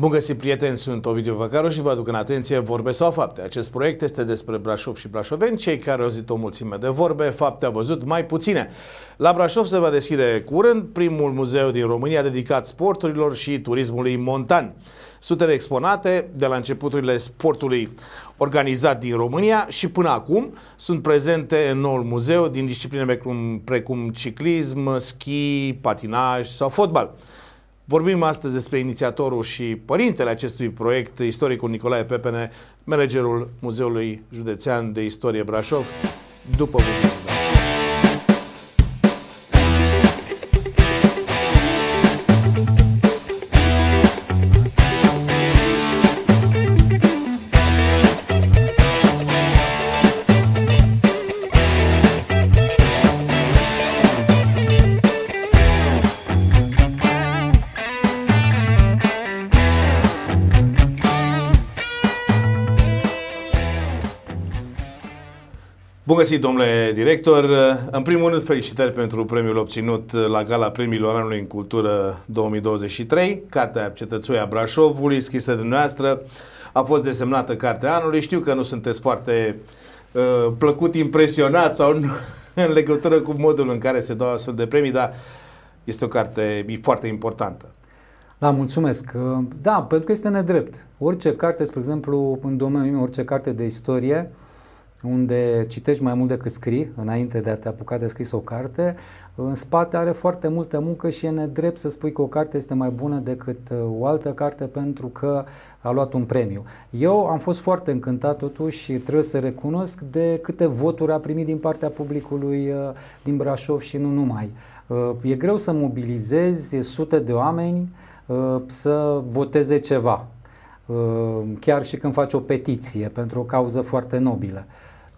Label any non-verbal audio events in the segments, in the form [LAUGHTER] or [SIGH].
Bun găsit, prieteni, sunt Ovidiu Văcaru și vă aduc în atenție vorbe sau fapte. Acest proiect este despre Brașov și brașoveni, cei care au zis o mulțime de vorbe, fapte au văzut mai puține. La Brașov se va deschide curând primul muzeu din România dedicat sporturilor și turismului montan. Sutele exponate de la începuturile sportului organizat din România și până acum sunt prezente în noul muzeu din discipline precum, precum ciclism, schi, patinaj sau fotbal. Vorbim astăzi despre inițiatorul și părintele acestui proiect, istoricul Nicolae Pepene, managerul Muzeului Județean de Istorie Brașov, după publicitate. Găsit, domnule director. În primul rând, felicitări pentru premiul obținut la Gala Premiilor Anului în Cultură 2023. Cartea Cetățuia Brașovului, scrisă de dumneavoastră, a fost desemnată Cartea Anului. Știu că nu sunteți foarte uh, plăcut impresionat sau nu, [LAUGHS] în legătură cu modul în care se dau astfel de premii, dar este o carte foarte importantă. Da, mulțumesc. Da, pentru că este nedrept. Orice carte, spre exemplu, în domeniul meu, orice carte de istorie, unde citești mai mult decât scrii înainte de a te apuca de scris o carte, în spate are foarte multă muncă și e nedrept să spui că o carte este mai bună decât uh, o altă carte pentru că a luat un premiu. Eu am fost foarte încântat totuși și trebuie să recunosc de câte voturi a primit din partea publicului uh, din Brașov și nu numai. Uh, e greu să mobilizezi sute de oameni să voteze ceva, chiar și când faci o petiție pentru o cauză foarte nobilă.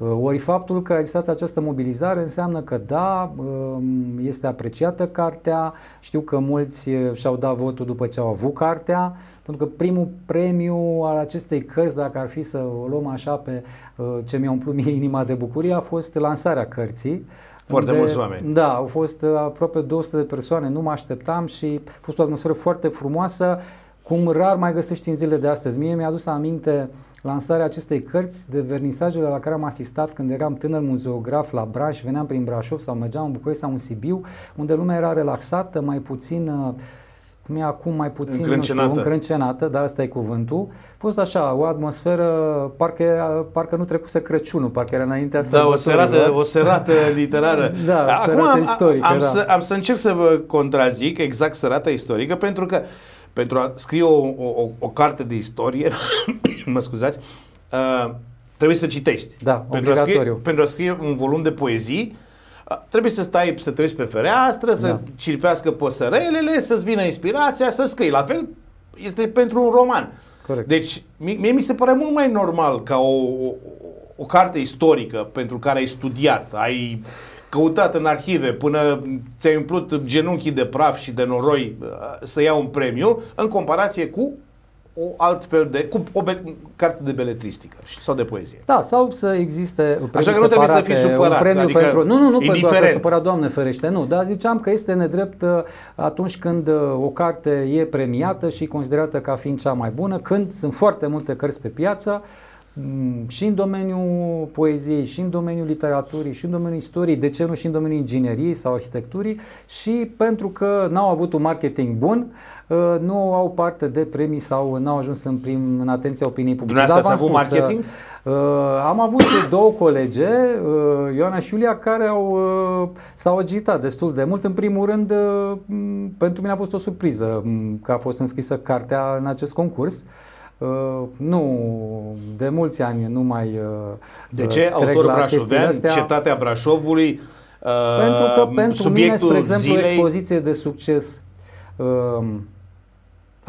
Uh, ori faptul că a existat această mobilizare înseamnă că da, um, este apreciată cartea, știu că mulți uh, și-au dat votul după ce au avut cartea, pentru că primul premiu al acestei cărți, dacă ar fi să o luăm așa pe uh, ce mi-a umplut mie inima de bucurie, a fost lansarea cărții. Foarte unde, mulți oameni. Da, au fost aproape 200 de persoane, nu mă așteptam și a fost o atmosferă foarte frumoasă, cum rar mai găsești în zilele de astăzi. Mie mi-a adus aminte uh, lansarea acestei cărți, de vernisajele la care am asistat când eram tânăr muzeograf la Braș, veneam prin Brașov sau mergeam în București sau în Sibiu, unde lumea era relaxată, mai puțin uh, cum e acum mai puțin încrâncenată, nu știu, încrâncenată dar asta e cuvântul. A fost așa, o atmosferă, parcă, parcă nu trecuse Crăciunul, parcă era înaintea Da, o serată, o serată literară. [LAUGHS] da, acum serată am, istorică, am, da. să, am să încerc să vă contrazic exact serata istorică, pentru că pentru a scrie o, o, o carte de istorie, [LAUGHS] mă scuzați, uh, trebuie să citești. Da, pentru a, scrie, pentru a scrie un volum de poezii, uh, trebuie să stai, să te uiți pe fereastră, să da. cirpească păsărelele, să-ți vină inspirația, să scrii. La fel este pentru un roman. Corect. Deci, mie mi se pare mult mai normal ca o, o, o carte istorică pentru care ai studiat, ai căutat în arhive până ți-ai umplut genunchii de praf și de noroi uh, să ia un premiu, în comparație cu o altfel de, cu o be, carte de beletristică sau de poezie. Da, sau să existe Așa că nu trebuie să fii supărat. Un premiu adică pentru, nu, nu, nu indiferent. pentru a supăra, Doamne ferește, nu, dar ziceam că este nedrept uh, atunci când uh, o carte e premiată și considerată ca fiind cea mai bună, când sunt foarte multe cărți pe piață, Mm, și în domeniul poeziei, și în domeniul literaturii, și în domeniul istoriei, de ce nu și în domeniul ingineriei sau arhitecturii și pentru că n-au avut un marketing bun, uh, nu au parte de premii sau n-au ajuns în, prim, în atenția opiniei publice. Dar ați avut marketing? Uh, am avut două colege, uh, Ioana și Iulia, care au, uh, s-au agitat destul de mult. În primul rând, uh, pentru mine a fost o surpriză că a fost înscrisă cartea în acest concurs. Uh, Uh, nu, de mulți ani nu mai uh, De ce? Autor brașovean, astea. cetatea Brașovului, uh, Pentru că pentru mine, spre exemplu, zilei... expoziție de succes uh,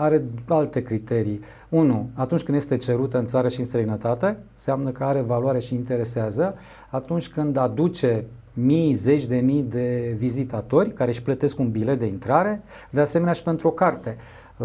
are alte criterii. Unu, atunci când este cerută în țară și în străinătate, înseamnă că are valoare și interesează. Atunci când aduce mii, zeci de mii de vizitatori care își plătesc un bilet de intrare, de asemenea și pentru o carte.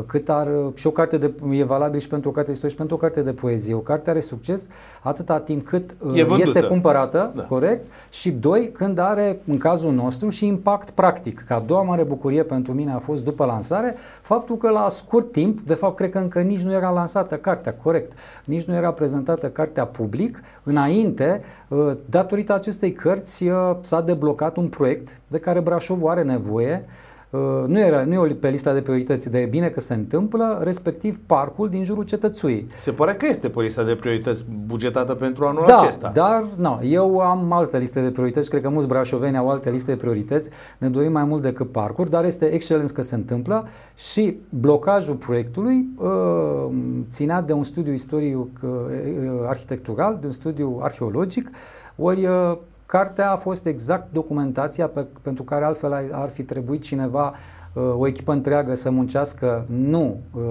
Cât ar, și o carte de, e valabil și pentru o carte de istorie și pentru o carte de poezie. O carte are succes atâta timp cât e este cumpărată, da. corect, și doi, când are, în cazul nostru, și impact practic. Ca a doua mare bucurie pentru mine a fost după lansare, faptul că la scurt timp, de fapt cred că încă nici nu era lansată cartea, corect, nici nu era prezentată cartea public, înainte, datorită acestei cărți s-a deblocat un proiect de care Brașovul are nevoie, Uh, nu, era, nu e pe lista de priorități, de e bine că se întâmplă, respectiv parcul din jurul cetățuii. Se pare că este pe lista de priorități bugetată pentru anul da, acesta. dar nu, eu am altă listă de priorități, cred că mulți brașoveni au alte liste de priorități, ne dorim mai mult decât parcuri, dar este excelent că se întâmplă și blocajul proiectului uh, ținea de un studiu istoric uh, arhitectural, de un studiu arheologic, ori uh, Cartea a fost exact documentația pe, pentru care altfel ar fi trebuit cineva, uh, o echipă întreagă să muncească nu uh,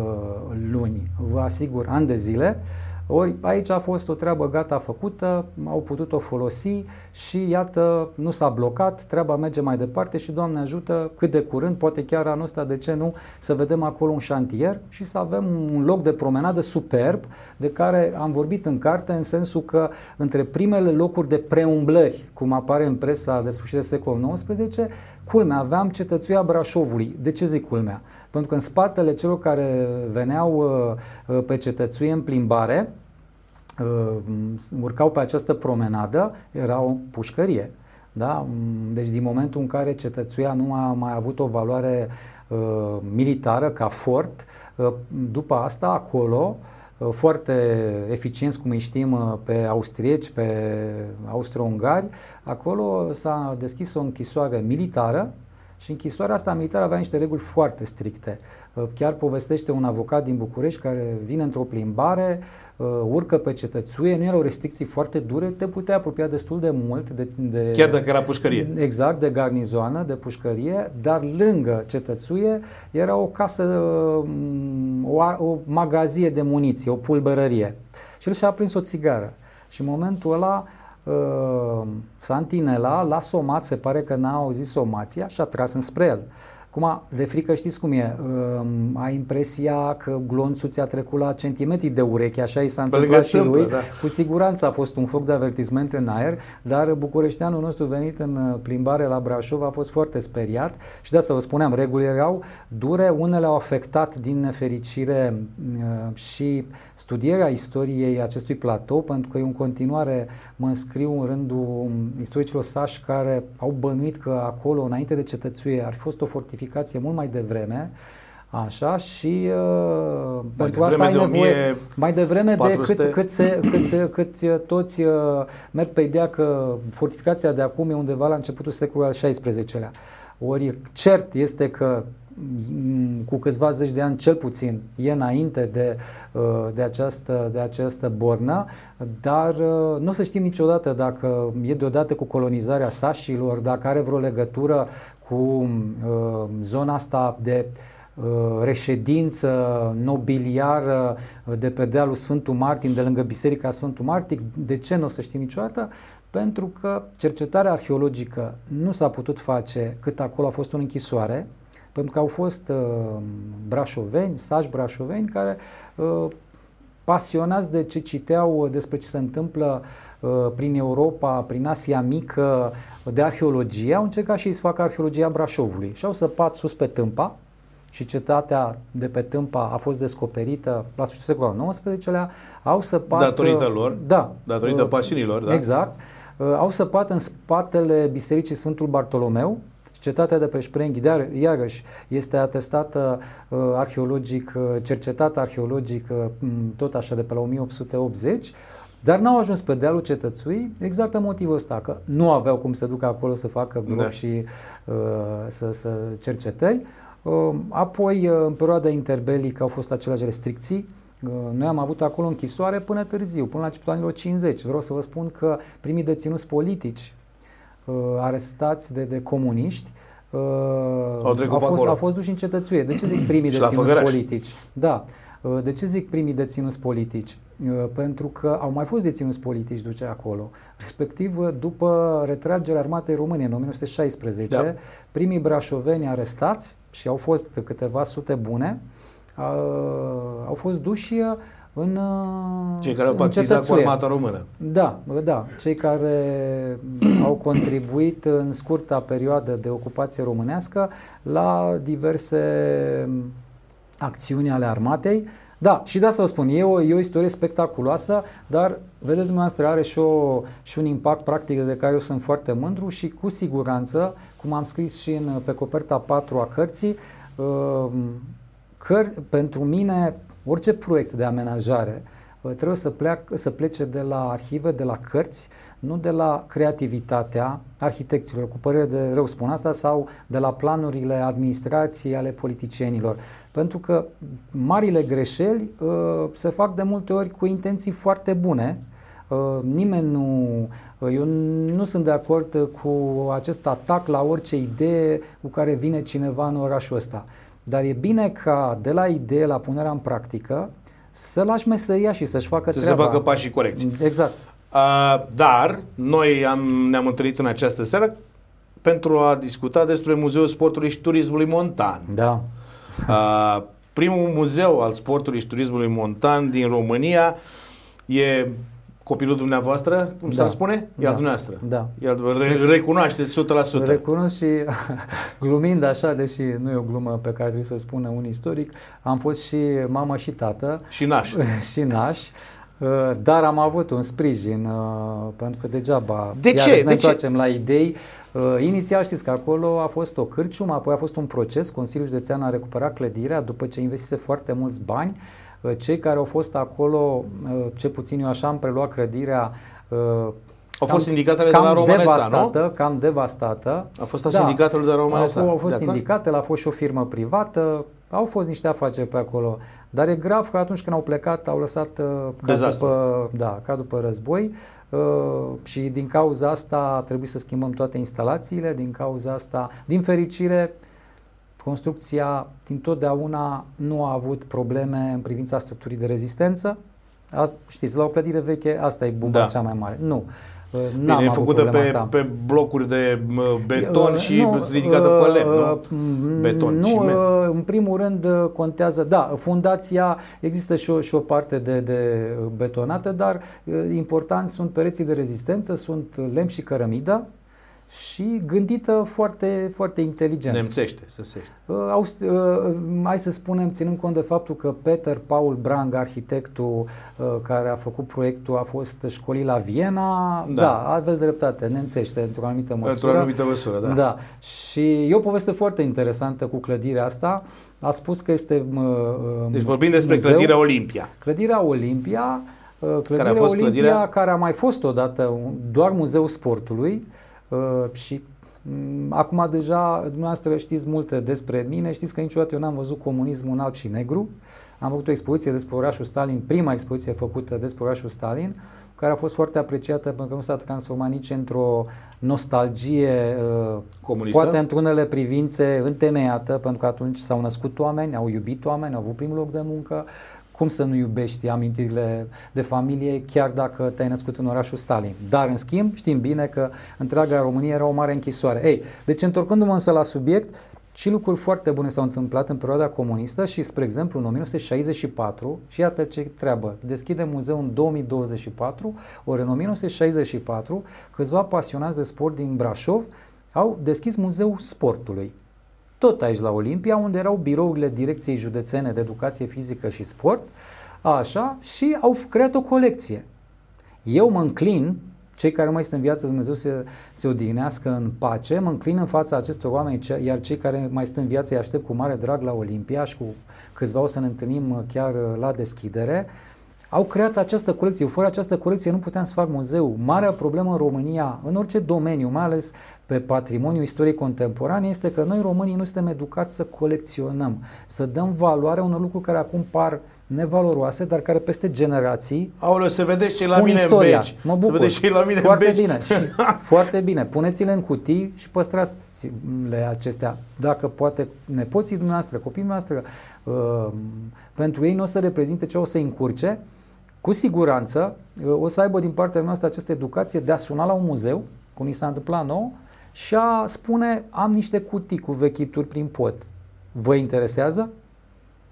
luni, vă asigur, ani de zile, ori aici a fost o treabă gata făcută, au putut-o folosi și iată, nu s-a blocat, treaba merge mai departe și Doamne ajută cât de curând, poate chiar anul ăsta, de ce nu, să vedem acolo un șantier și să avem un loc de promenadă superb de care am vorbit în carte în sensul că între primele locuri de preumblări, cum apare în presa de sfârșit de secolul XIX, culmea, aveam cetățuia Brașovului. De ce zic culmea? Pentru că în spatele celor care veneau uh, uh, pe cetățuie în plimbare, uh, urcau pe această promenadă, era o pușcărie. Da? Deci din momentul în care cetățuia nu a mai avut o valoare uh, militară ca fort, uh, după asta acolo uh, foarte eficienți, cum îi știm, pe austrieci, pe austro-ungari, acolo s-a deschis o închisoare militară și închisoarea asta militară avea niște reguli foarte stricte. Uh, chiar povestește un avocat din București care vine într-o plimbare, uh, urcă pe cetățuie, nu erau restricții foarte dure, te putea apropia destul de mult de, de... Chiar dacă era pușcărie. Exact, de garnizoană, de pușcărie, dar lângă cetățuie era o casă, um, o, o magazie de muniție, o pulberărie. Și el și-a prins o țigară. Și în momentul ăla uh, Santinela l-a somat, se pare că n-a auzit somația și a tras înspre el. Acum, de frică știți cum e, uh, ai impresia că glonțul ți-a trecut la centimetri de ureche, așa i s-a întâmplat și lui. Da. Cu siguranță a fost un foc de avertisment în aer, dar bucureșteanul nostru venit în uh, plimbare la Brașov a fost foarte speriat și de asta vă spuneam, regulile erau dure, unele au afectat din nefericire uh, și studierea istoriei acestui platou, pentru că eu în continuare mă înscriu în rândul istoricilor sași care au bănuit că acolo, înainte de cetățuie, ar fi fost o fortificație mult mai devreme, Așa și uh, mai pentru asta ai nevoie mai devreme de cât, cât, se, cât, se, cât uh, toți uh, merg pe ideea că fortificația de acum e undeva la începutul secolului al XVI-lea. Ori cert este că cu câțiva zeci de ani cel puțin e înainte de, uh, de, această, de această bornă, dar uh, nu o să știm niciodată dacă e deodată cu colonizarea sașilor, dacă are vreo legătură cu uh, zona asta de reședință nobiliară de pe dealul Sfântul Martin, de lângă Biserica Sfântul Martin. De ce nu o să știm niciodată? Pentru că cercetarea arheologică nu s-a putut face cât acolo a fost o închisoare, pentru că au fost uh, brașoveni, sași brașoveni, care uh, pasionați de ce citeau despre ce se întâmplă uh, prin Europa, prin Asia Mică, de arheologie, au încercat și să facă arheologia Brașovului. Și au săpat sus pe Tâmpa, și cetatea de pe Tâmpa a fost descoperită la sfârșitul secolului XIX-lea, au săpat... Datorită lor? Da. Datorită uh, pasiunilor, da? Exact. Uh, au săpat în spatele Bisericii Sfântul Bartolomeu, Cetatea de Preșprenghi, dar iarăși este atestată uh, arheologic, uh, cercetată arheologic uh, tot așa de pe la 1880, dar n-au ajuns pe dealul cetățui exact pe motivul ăsta, că nu aveau cum să ducă acolo să facă bloc da. și uh, să, să cercetări. Uh, apoi, uh, în perioada interbelică au fost aceleași restricții, uh, noi am avut acolo închisoare până târziu, până la începutul anilor 50. Vreau să vă spun că primii deținuți politici uh, arestați de, de comuniști uh, au, au, fost, au fost duși în cetățuie. De ce zic [CLEARS THROAT] primii deținuți politici? Da. Uh, de ce zic primii deținuți politici? Uh, pentru că au mai fost deținuți politici duce acolo. Respectiv, uh, după retragerea armatei române în 1916, da. primii brașoveni arestați și au fost câteva sute bune, au fost duși în Cei care au partizat cu armata română. Da, da. Cei care [CLEARS THROAT] au contribuit în scurta perioadă de ocupație românească la diverse acțiuni ale armatei. Da, și de asta vă spun, e o, e o istorie spectaculoasă, dar vedeți dumneavoastră are și, o, și un impact practic de care eu sunt foarte mândru și cu siguranță, cum am scris și în, pe coperta 4 a cărții, uh, căr, pentru mine orice proiect de amenajare uh, trebuie să, pleac, să plece de la arhive, de la cărți, nu de la creativitatea arhitecților, cu părere de rău spun asta, sau de la planurile administrației ale politicienilor. Pentru că marile greșeli uh, se fac de multe ori cu intenții foarte bune. Uh, nimeni nu. Uh, eu nu sunt de acord cu acest atac la orice idee cu care vine cineva în orașul ăsta. Dar e bine ca de la idee la punerea în practică să lași meseria și să-și facă să treaba. Să se facă pașii corecți. Exact. Uh, dar noi am, ne-am întâlnit în această seară pentru a discuta despre Muzeul Sportului și Turismului Montan. Da. Uh, primul muzeu al sportului și turismului montan din România e copilul dumneavoastră, cum da. s-ar spune? E da. al dumneavoastră. Da. E al, re, deci, recunoașteți 100%. Recunosc și [LAUGHS] glumind așa, deși nu e o glumă pe care trebuie să spună un istoric, am fost și mamă și tată. Și naș. [LAUGHS] și naș. Uh, dar am avut un sprijin, uh, pentru că degeaba de ce? ne de întoarcem ce? la idei. Uh, inițial știți că acolo a fost o cârciumă, apoi a fost un proces, Consiliul Județean a recuperat clădirea după ce investise foarte mulți bani. Cei care au fost acolo, ce puțin eu așa am preluat clădirea, au fost sindicatele de la Romanesa, devastată, nu? Cam devastată. A fost a da, sindicatelor de la Romanesa. Au, au fost sindicatele, a fost și o firmă privată, au fost niște afaceri pe acolo. Dar e grav că atunci când au plecat au lăsat uh, ca, după, da, ca după război uh, și din cauza asta a trebuit să schimbăm toate instalațiile, din cauza asta, din fericire, construcția din totdeauna nu a avut probleme în privința structurii de rezistență. Asta, știți, la o clădire veche asta e buba da. cea mai mare. Nu. Bine, e făcută pe, asta. pe blocuri de beton uh, și nu, ridicată pe lemn, nu? Uh, beton, nu, ciment. Uh, în primul rând contează, da, fundația, există și o, și o parte de, de betonată, dar important sunt pereții de rezistență, sunt lemn și cărămidă, și gândită foarte, foarte inteligent. Nemțește, să se uh, au, uh, Hai să spunem, ținând cont de faptul că Peter Paul Brang, arhitectul uh, care a făcut proiectul, a fost școlit la Viena, da, da aveți dreptate, nemțește într-o anumită măsură. Într-o anumită măsură, da. da. Și e o poveste foarte interesantă cu clădirea asta. A spus că este uh, Deci vorbim despre muzeu, clădirea Olimpia. Clădirea Olimpia, uh, clădirea care a fost Olimpia, clădirea... care a mai fost odată doar muzeul sportului, Uh, și um, acum deja dumneavoastră știți multe despre mine, știți că niciodată eu n-am văzut comunismul în alb și negru. Am făcut o expoziție despre orașul Stalin, prima expoziție făcută despre orașul Stalin, care a fost foarte apreciată pentru că nu s-a transformat nici într-o nostalgie, uh, Comunistă? poate într-unele privințe întemeiată, pentru că atunci s-au născut oameni, au iubit oameni, au avut primul loc de muncă, cum să nu iubești amintirile de familie chiar dacă te-ai născut în orașul Stalin. Dar, în schimb, știm bine că întreaga România era o mare închisoare. Ei, deci întorcându-mă însă la subiect, și lucruri foarte bune s-au întâmplat în perioada comunistă și, spre exemplu, în 1964, și iată ce treabă, deschide muzeul în 2024, ori în 1964, câțiva pasionați de sport din Brașov au deschis Muzeul Sportului tot aici la Olimpia, unde erau birourile Direcției Județene de Educație Fizică și Sport, așa, și au creat o colecție. Eu mă înclin, cei care mai sunt în viață, Dumnezeu se, se odihnească în pace, mă înclin în fața acestor oameni, iar cei care mai sunt în viață îi aștept cu mare drag la Olimpia și cu câțiva o să ne întâlnim chiar la deschidere, au creat această colecție. Fără această colecție nu puteam să fac muzeu. Marea problemă în România, în orice domeniu, mai ales pe patrimoniul istoriei contemporane, este că noi românii nu suntem educați să colecționăm, să dăm valoare unor lucruri care acum par nevaloroase, dar care peste generații Aoleu, se vede și la mine istoria. în beci. Mă bucur. Se vede și la mine foarte în beci. bine. Și, [LAUGHS] foarte bine. Puneți-le în cutii și păstrați-le acestea. Dacă poate nepoții dumneavoastră, copiii dumneavoastră, uh, pentru ei nu o să reprezinte ce o să încurce, cu siguranță uh, o să aibă din partea noastră această educație de a suna la un muzeu, cum ni s-a întâmplat nou, și a spune am niște cutii cu vechituri prin pot. Vă interesează?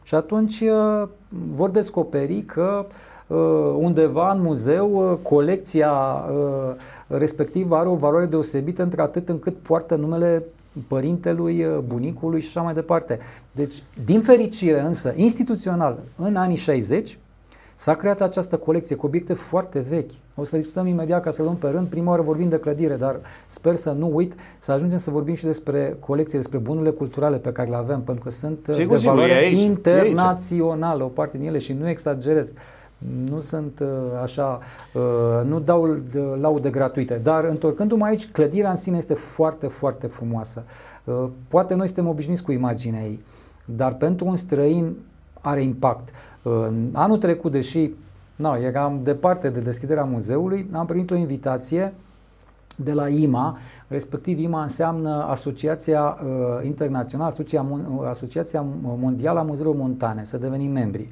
Și atunci uh, vor descoperi că uh, undeva în muzeu uh, colecția respectivă are o valoare deosebită între atât încât poartă numele părintelui, bunicului și așa mai departe. Deci, din fericire însă, instituțional, în anii 60, S-a creat această colecție cu obiecte foarte vechi. O să discutăm imediat ca să luăm pe rând. Prima oară vorbim de clădire, dar sper să nu uit să ajungem să vorbim și despre colecție, despre bunurile culturale pe care le avem, pentru că sunt uh, sigur, de valoare aici, internațională, o parte din ele și nu exagerez. Nu sunt uh, așa, uh, nu dau laude gratuite, dar întorcându-mă aici, clădirea în sine este foarte, foarte frumoasă. Poate noi suntem obișnuiți cu imaginea ei, dar pentru un străin are impact. Anul trecut, deși no, eram departe de deschiderea muzeului, am primit o invitație de la IMA, respectiv IMA înseamnă Asociația uh, Internațională, Asociația, Asociația Mondială a Muzeului Montane, să devenim membri.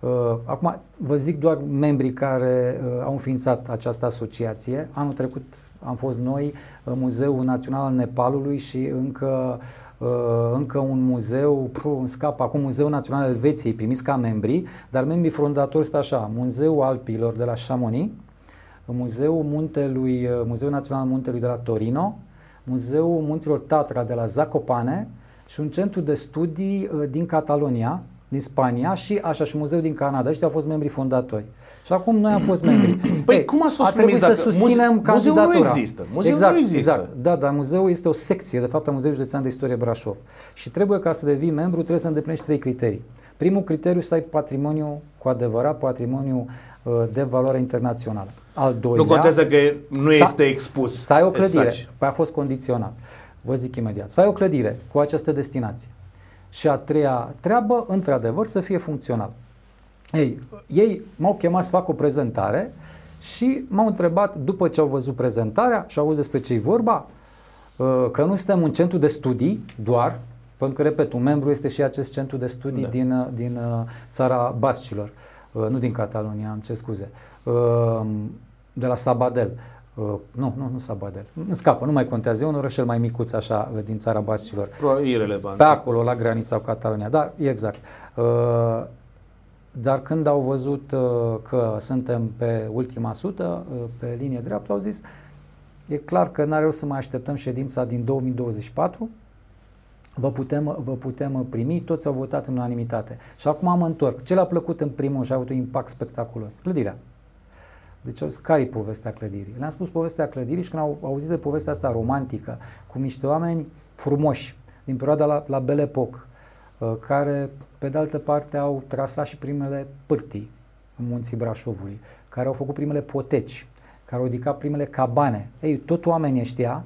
Uh, acum vă zic doar membrii care uh, au înființat această asociație. Anul trecut am fost noi, uh, Muzeul Național al Nepalului și încă Uh, încă un muzeu, puh, scap acum Muzeul Național Elveției, primiți ca membri, dar membrii fondatori sunt așa, Muzeul Alpilor de la Chamonix, Muzeul Muntelui, uh, Muzeul Național Muntelui de la Torino, Muzeul Munților Tatra de la Zacopane și un centru de studii uh, din Catalonia, din Spania și așa și muzeul din Canada. Ăștia au fost membrii fondatori. Și acum noi am fost membri. Păi Ei, cum a să spuneți să susținem muze- candidatura. Muzeul nu există. Muzeul exact, nu există. Exact. Da, dar muzeul este o secție, de fapt, a Muzeului Județean de Istorie Brașov. Și trebuie ca să devii membru, trebuie să îndeplinești trei criterii. Primul criteriu să ai patrimoniu cu adevărat, patrimoniu uh, de valoare internațională. Al doilea... Nu contează că nu este expus. Să ai o clădire. Păi a fost condiționat. Vă zic imediat. Să ai o clădire cu această destinație. Și a treia treabă, într-adevăr, să fie funcțional. Ei, ei m-au chemat să fac o prezentare și m-au întrebat, după ce au văzut prezentarea și au auzit despre ce e vorba, uh, că nu suntem un centru de studii doar, pentru că, repet, un membru este și acest centru de studii da. din, uh, din uh, țara Bascilor, nu din Catalonia, am ce scuze, de la Sabadell. Uh, nu, nu, nu Sabadell. Îmi scapă, nu mai contează. E un orășel mai micuț așa din țara Bascilor. Irelevant. Pe acolo, la granița cu Catalonia. Da, exact. Uh, dar când au văzut uh, că suntem pe ultima sută, uh, pe linie dreaptă, au zis e clar că n-are rost să mai așteptăm ședința din 2024, vă putem, vă putem primi, toți au votat în unanimitate. Și acum am întorc. Ce le-a plăcut în primul și a avut un impact spectaculos? Clădirea. Deci au zis, care povestea clădirii? Le-am spus povestea clădirii și când au auzit de povestea asta romantică, cu niște oameni frumoși, din perioada la, la Belle Époque, uh, care, pe de altă parte, au trasat și primele pârtii în munții Brașovului, care au făcut primele poteci, care au ridicat primele cabane. Ei, tot oamenii ăștia,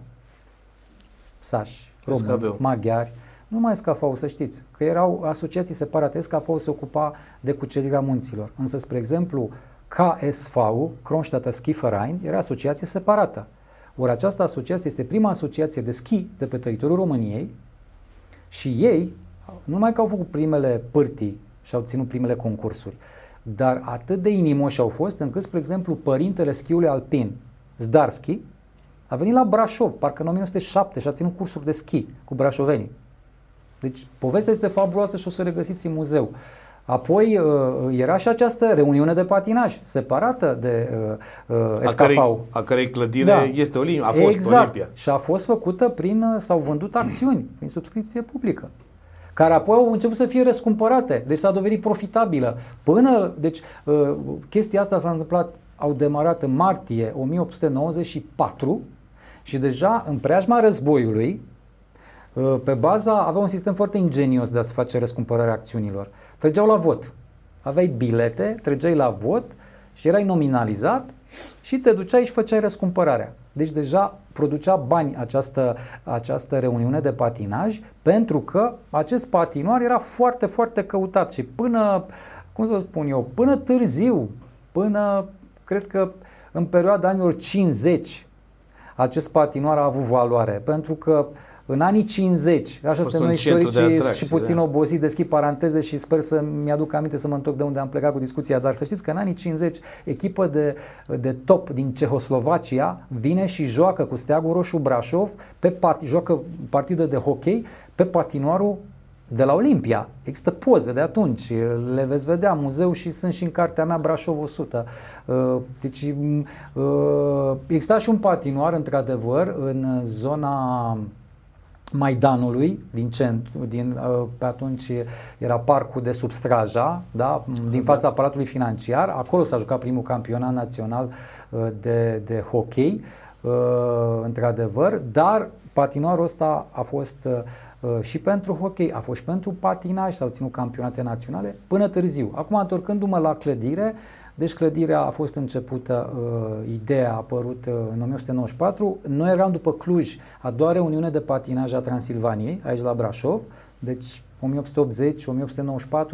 sași, români, maghiari, nu mai scafau, să știți, că erau asociații separate, scafau se ocupa de cucerirea munților. Însă, spre exemplu, KSV, Kronstadter Skiverein, era asociație separată. Ori această asociație este prima asociație de schi de pe teritoriul României și ei, nu numai că au făcut primele pârtii și au ținut primele concursuri, dar atât de inimoși au fost încât, spre exemplu, părintele schiului alpin, Zdarski, a venit la Brașov, parcă în 1907 și a ținut cursuri de schi cu brașovenii. Deci povestea este fabuloasă și o să o regăsiți în muzeu. Apoi uh, era și această reuniune de patinaj, separată de uh, uh a cărei, a cărei clădire da. este Olim- a fost exact. Olimpia. Și a fost făcută prin, uh, s-au vândut acțiuni, prin subscripție publică care apoi au început să fie răscumpărate, deci s-a dovedit profitabilă. Până, deci uh, chestia asta s-a întâmplat, au demarat în martie 1894 și deja în preajma războiului, uh, pe baza, avea un sistem foarte ingenios de a se face răscumpărarea acțiunilor. Trăgeau la vot. Aveai bilete, trăgeai la vot și erai nominalizat și te duceai și făceai răscumpărarea. Deci deja producea bani această, această reuniune de patinaj pentru că acest patinoar era foarte, foarte căutat și până, cum să spun eu, până târziu, până, cred că în perioada anilor 50, acest patinoar a avut valoare pentru că uh, în anii 50, așa suntem noi istorici și puțin da. obosit, deschid paranteze și sper să mi-aduc aminte să mă întorc de unde am plecat cu discuția, dar să știți că în anii 50 echipă de, de top din Cehoslovacia vine și joacă cu Steagul Roșu Brașov, pe pat, joacă partidă de hockey pe patinoarul de la Olimpia. Există poze de atunci, le veți vedea muzeu și sunt și în cartea mea Brașov 100. Uh, deci uh, exista și un patinoar, într-adevăr, în zona Maidanului, din centru, din, uh, pe atunci era parcul de sub Straja, da, din fața aparatului financiar. Acolo s-a jucat primul campionat național de, de hockey, într-adevăr, dar patinoarul ăsta a fost uh, Uh, și pentru hockey, a fost și pentru patinaj, s-au ținut campionate naționale până târziu. Acum, întorcându-mă la clădire, deci clădirea a fost începută, uh, ideea a apărut uh, în 1994. Noi eram după Cluj, a doua reuniune de patinaj a Transilvaniei, aici la Brașov, deci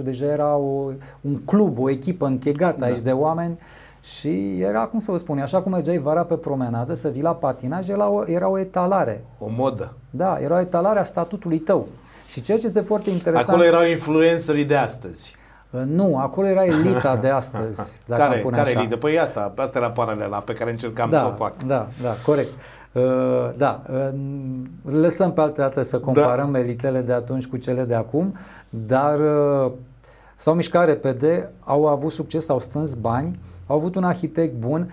1880-1894 deja era o, un club, o echipă închegată da. aici de oameni și era, cum să vă spun, așa cum mergeai vara pe promenadă să vii la patinaj, era o, era o etalare. O modă. Da, era o etalare a statutului tău. Și ceea ce este foarte interesant... Acolo erau influencerii de astăzi. Uh, nu, acolo era elita de astăzi. [LAUGHS] Dacă care care așa. elită? Păi asta, asta era paralela pe care încercam da, să o fac. Da, da, corect. Uh, da, uh, lăsăm pe altă dată să comparăm da. elitele de atunci cu cele de acum, dar uh, s-au mișcat repede, au avut succes, au strâns bani, au avut un arhitect bun,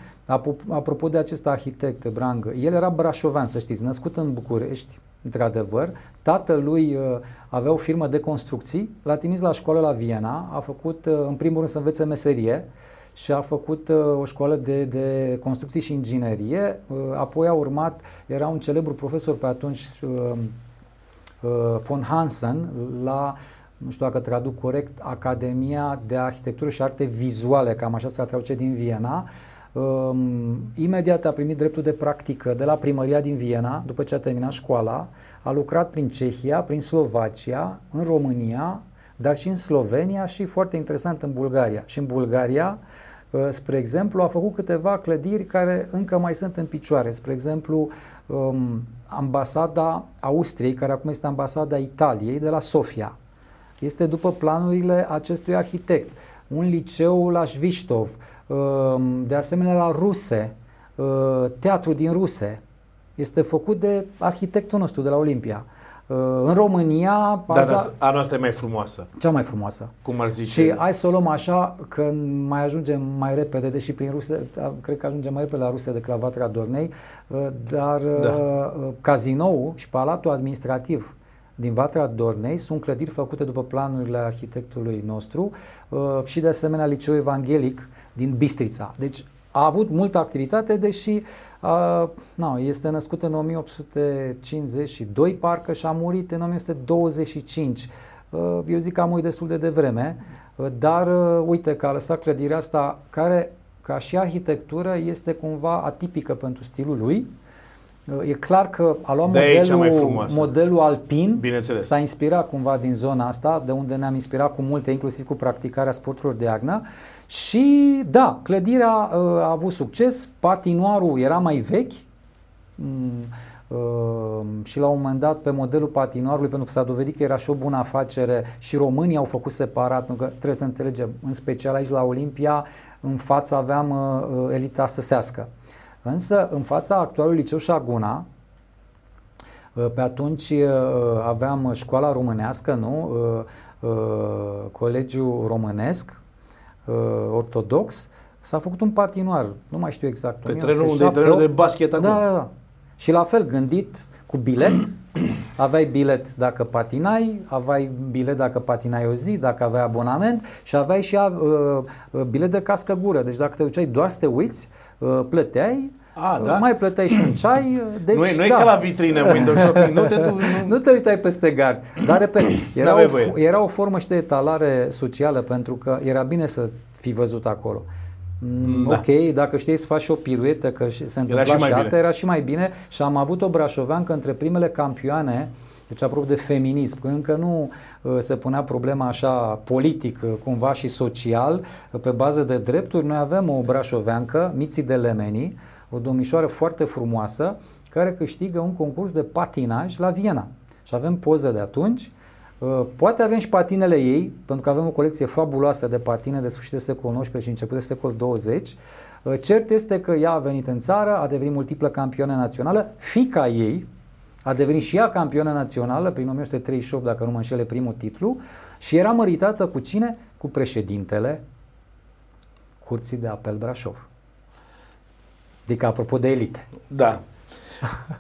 apropo de acest arhitect, Brangă, el era brașovean, să știți, născut în București, într-adevăr, tatălui uh, avea o firmă de construcții, l-a trimis la școală la Viena, a făcut, uh, în primul rând, să învețe meserie și a făcut uh, o școală de, de construcții și inginerie, uh, apoi a urmat, era un celebru profesor pe atunci, uh, uh, von Hansen, la nu știu dacă traduc corect, Academia de Arhitectură și Arte Vizuale, cam așa se traduce din Viena. Um, imediat a primit dreptul de practică de la primăria din Viena, după ce a terminat școala, a lucrat prin Cehia, prin Slovacia, în România, dar și în Slovenia și foarte interesant în Bulgaria. Și în Bulgaria, uh, spre exemplu, a făcut câteva clădiri care încă mai sunt în picioare. Spre exemplu, um, ambasada Austriei, care acum este ambasada Italiei, de la Sofia este după planurile acestui arhitect. Un liceu la Șviștov, um, de asemenea la Ruse, uh, teatru din Ruse, este făcut de arhitectul nostru de la Olimpia. Uh, în România... Da, dar a noastră e mai frumoasă. Cea mai frumoasă. Cum ar zice? Și hai să o luăm așa, că mai ajungem mai repede, deși prin Ruse, cred că ajungem mai repede la Ruse decât la Vatra Dornei, uh, dar da. cazinoul și palatul administrativ din Vatra Dornei sunt clădiri făcute după planurile arhitectului nostru uh, și de asemenea Liceul Evanghelic din Bistrița. Deci a avut multă activitate, deși uh, no, este născut în 1852 parcă și a murit în 1925. Uh, eu zic că a murit destul de devreme, uh, dar uh, uite că a lăsat clădirea asta care ca și arhitectură este cumva atipică pentru stilul lui, E clar că a luat modelul, modelul alpin, s-a inspirat cumva din zona asta, de unde ne-am inspirat cu multe, inclusiv cu practicarea sporturilor de iarnă. Și da, clădirea uh, a avut succes, patinoarul era mai vechi, mm, Uh, și la un moment dat pe modelul patinoarului, pentru că s-a dovedit că era și o bună afacere și românii au făcut separat, pentru că trebuie să înțelegem, în special aici la Olimpia, în față aveam uh, uh elita săsească. Însă, în fața actualului liceu Șaguna, uh, pe atunci uh, aveam școala românească, nu? Uh, colegiul românesc, ortodox, s-a făcut un patinoar, nu mai știu exact. Pe terenul unde e terenul de basket acum. Da, da, da. Și la fel, gândit cu bilet, [CLEARS THROAT] aveai bilet dacă patinai, aveai bilet dacă patinai o zi, dacă aveai abonament și aveai și uh, bilet de cască gură. Deci dacă te duceai doar să te uiți, Uh, plăteai, a, da? mai plăteai și un ceai. Uh, deci, nu e, nu da. e ca la vitrine Windows Shopping, nu te, tu, nu... [LAUGHS] nu te uitai peste gard. Dar, repet, era, o, era o formă și de etalare socială pentru că era bine să fi văzut acolo. Mm, da. Ok, dacă știi să faci o piruetă, că se întâmpla și, și asta, bine. era și mai bine și am avut o brașoveancă între primele campioane deci apropo de feminism, încă nu uh, se punea problema așa politic, uh, cumva și social, uh, pe bază de drepturi, noi avem o brașoveancă, Miții de Lemeni, o domnișoară foarte frumoasă, care câștigă un concurs de patinaj la Viena. Și avem poze de atunci, Poate avem și patinele ei, pentru că avem o colecție fabuloasă de patine de sfârșit de secol XIX și început de secol 20. Cert este că ea a venit în țară, a devenit multiplă campioană națională, fica ei, a devenit și ea campionă națională prin 1938, dacă nu mă înșele, primul titlu și era măritată cu cine? Cu președintele Curții de Apel Brașov. Adică apropo de elite. Da.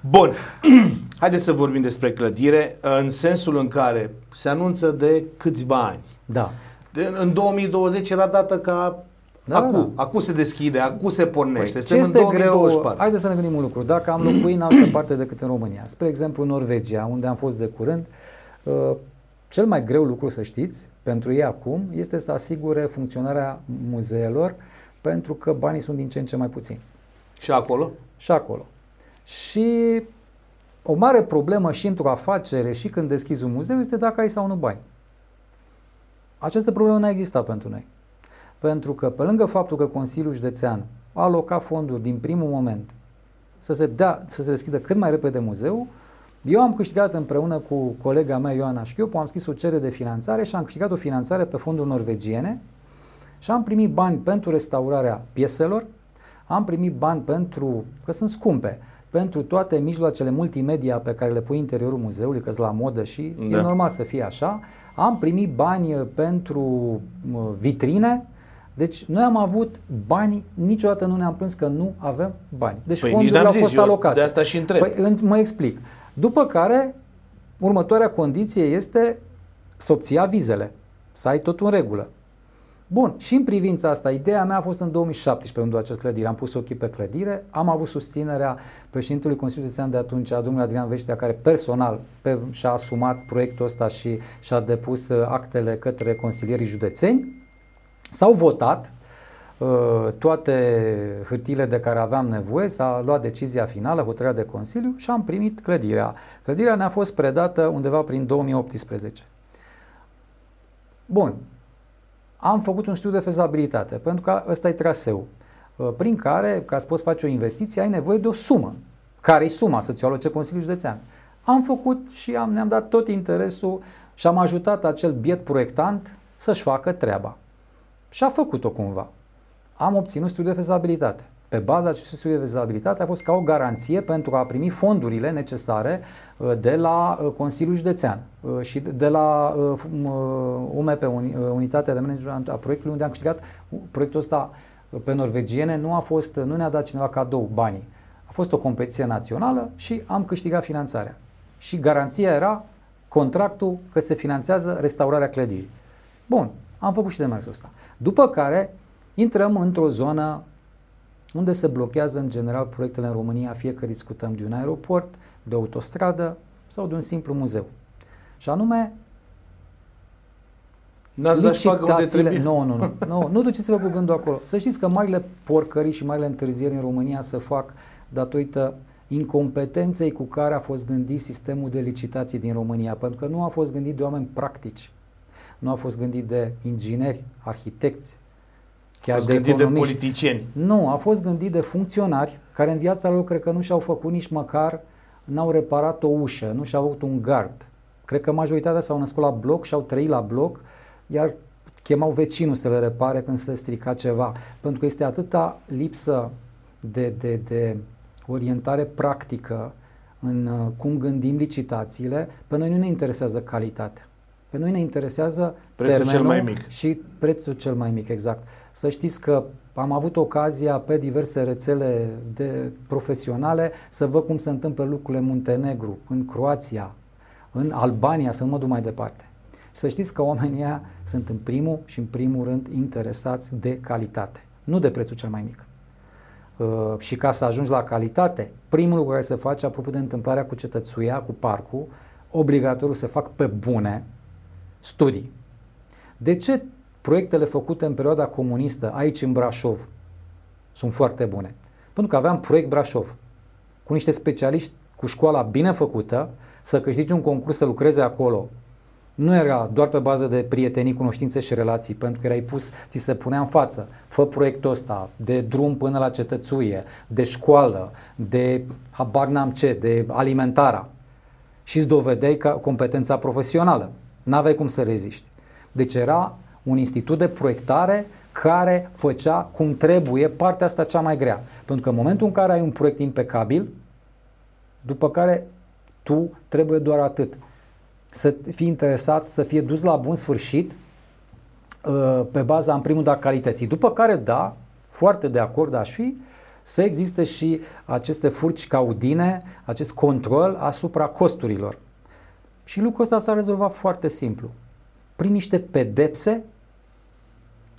Bun. [CLEARS THROAT] Haideți să vorbim despre clădire în sensul în care se anunță de câțiva ani. Da. De, în 2020 era dată ca da, acu, da, da. acu se deschide, acu se pornește. Păi, Suntem este în 2024. Greu, haideți să ne gândim un lucru. Dacă am locuit în altă parte decât în România, spre exemplu Norvegia, unde am fost de curând, uh, cel mai greu lucru, să știți, pentru ei acum, este să asigure funcționarea muzeelor, pentru că banii sunt din ce în ce mai puțini. Și acolo? Și acolo. Și o mare problemă și într-o afacere și când deschizi un muzeu este dacă ai sau nu bani. Această problemă n-a existat pentru noi. Pentru că pe lângă faptul că Consiliul Județean a alocat fonduri din primul moment să se, dea, să se deschidă cât mai repede muzeul, eu am câștigat împreună cu colega mea Ioana Șchiopu, am scris o cerere de finanțare și am câștigat o finanțare pe fonduri norvegiene și am primit bani pentru restaurarea pieselor, am primit bani pentru, că sunt scumpe, pentru toate mijloacele multimedia pe care le pui în interiorul muzeului, că sunt la modă și da. e normal să fie așa. Am primit bani pentru vitrine, deci noi am avut bani, niciodată nu ne-am plâns că nu avem bani. Deci păi fondurile au fost alocate. De asta și întreb. Păi, mă explic. După care, următoarea condiție este să obții avizele, să ai tot în regulă. Bun, și în privința asta, ideea mea a fost în 2017 unde acest clădire. Am pus ochii pe clădire, am avut susținerea președintelui Consiliului Județean de atunci, a domnului Adrian Veștea, care personal pe, și-a asumat proiectul ăsta și și-a depus uh, actele către consilierii județeni. S-au votat uh, toate hârtiile de care aveam nevoie, s-a luat decizia finală, hotărârea de Consiliu și am primit clădirea. Clădirea ne-a fost predată undeva prin 2018. Bun, am făcut un studiu de fezabilitate, pentru că ăsta e traseu, uh, prin care, ca să poți face o investiție, ai nevoie de o sumă. Care e suma să ți-o aloce Consiliul Județean? Am făcut și am, ne-am dat tot interesul și am ajutat acel biet proiectant să-și facă treaba. Și a făcut-o cumva. Am obținut studiul de fezabilitate. Pe baza acestui studiu de fezabilitate a fost ca o garanție pentru a primi fondurile necesare uh, de la uh, Consiliul Județean uh, și de la UMP, Unitatea de Management a proiectului, unde am câștigat proiectul ăsta pe norvegiene. Nu a fost, nu ne-a dat cineva cadou banii. A fost o competiție națională și am câștigat finanțarea. Și garanția era contractul că se finanțează restaurarea clădirii. Bun, am făcut și demersul ăsta. După care intrăm într-o zonă unde se blochează în general proiectele în România, fie că discutăm de un aeroport, de o autostradă sau de un simplu muzeu. Și anume N-ați dat unde trebuie? Nu, nu, nu. [LAUGHS] nu, nu duceți-vă cu gândul acolo. Să știți că marile porcării și marile întârzieri în România se fac datorită incompetenței cu care a fost gândit sistemul de licitații din România, pentru că nu a fost gândit de oameni practici, nu a fost gândit de ingineri, arhitecți, chiar a fost de gândit de politicieni. Nu, a fost gândit de funcționari care în viața lor cred că nu și-au făcut nici măcar, n-au reparat o ușă, nu și-au avut un gard. Cred că majoritatea s-au născut la bloc și au trăit la bloc, iar chemau vecinul să le repare când se strica ceva. Pentru că este atâta lipsă de, de, de orientare practică în uh, cum gândim licitațiile, pe noi nu ne interesează calitatea. Pe noi ne interesează prețul cel mai mic. și prețul cel mai mic, exact. Să știți că am avut ocazia pe diverse rețele de profesionale să văd cum se întâmplă lucrurile în Muntenegru, în Croația, în Albania, să nu mă duc mai departe. Și să știți că oamenii ăia sunt în primul și în primul rând interesați de calitate, nu de prețul cel mai mic. Uh, și ca să ajungi la calitate, primul lucru care se face, apropo de întâmplarea cu cetățuia, cu parcul, obligatoriu să fac pe bune studii. De ce proiectele făcute în perioada comunistă aici în Brașov sunt foarte bune? Pentru că aveam proiect Brașov cu niște specialiști cu școala bine făcută, să câștigi un concurs să lucreze acolo. Nu era doar pe bază de prietenii, cunoștințe și relații, pentru că erai pus, ți se punea în față, fă proiectul ăsta, de drum până la cetățuie, de școală, de habar n-am ce, de alimentara. Și îți dovedeai ca competența profesională. N-aveai cum să reziști. Deci era un institut de proiectare care făcea cum trebuie partea asta cea mai grea. Pentru că în momentul în care ai un proiect impecabil, după care Tu trebuie doar atât. Să fii interesat, să fie dus la bun sfârșit uh, pe baza, în primul, da, calității. După care, da, foarte de acord aș fi, să existe și aceste furci caudine, acest control asupra costurilor. Și lucrul ăsta s-a rezolvat foarte simplu. Prin niște pedepse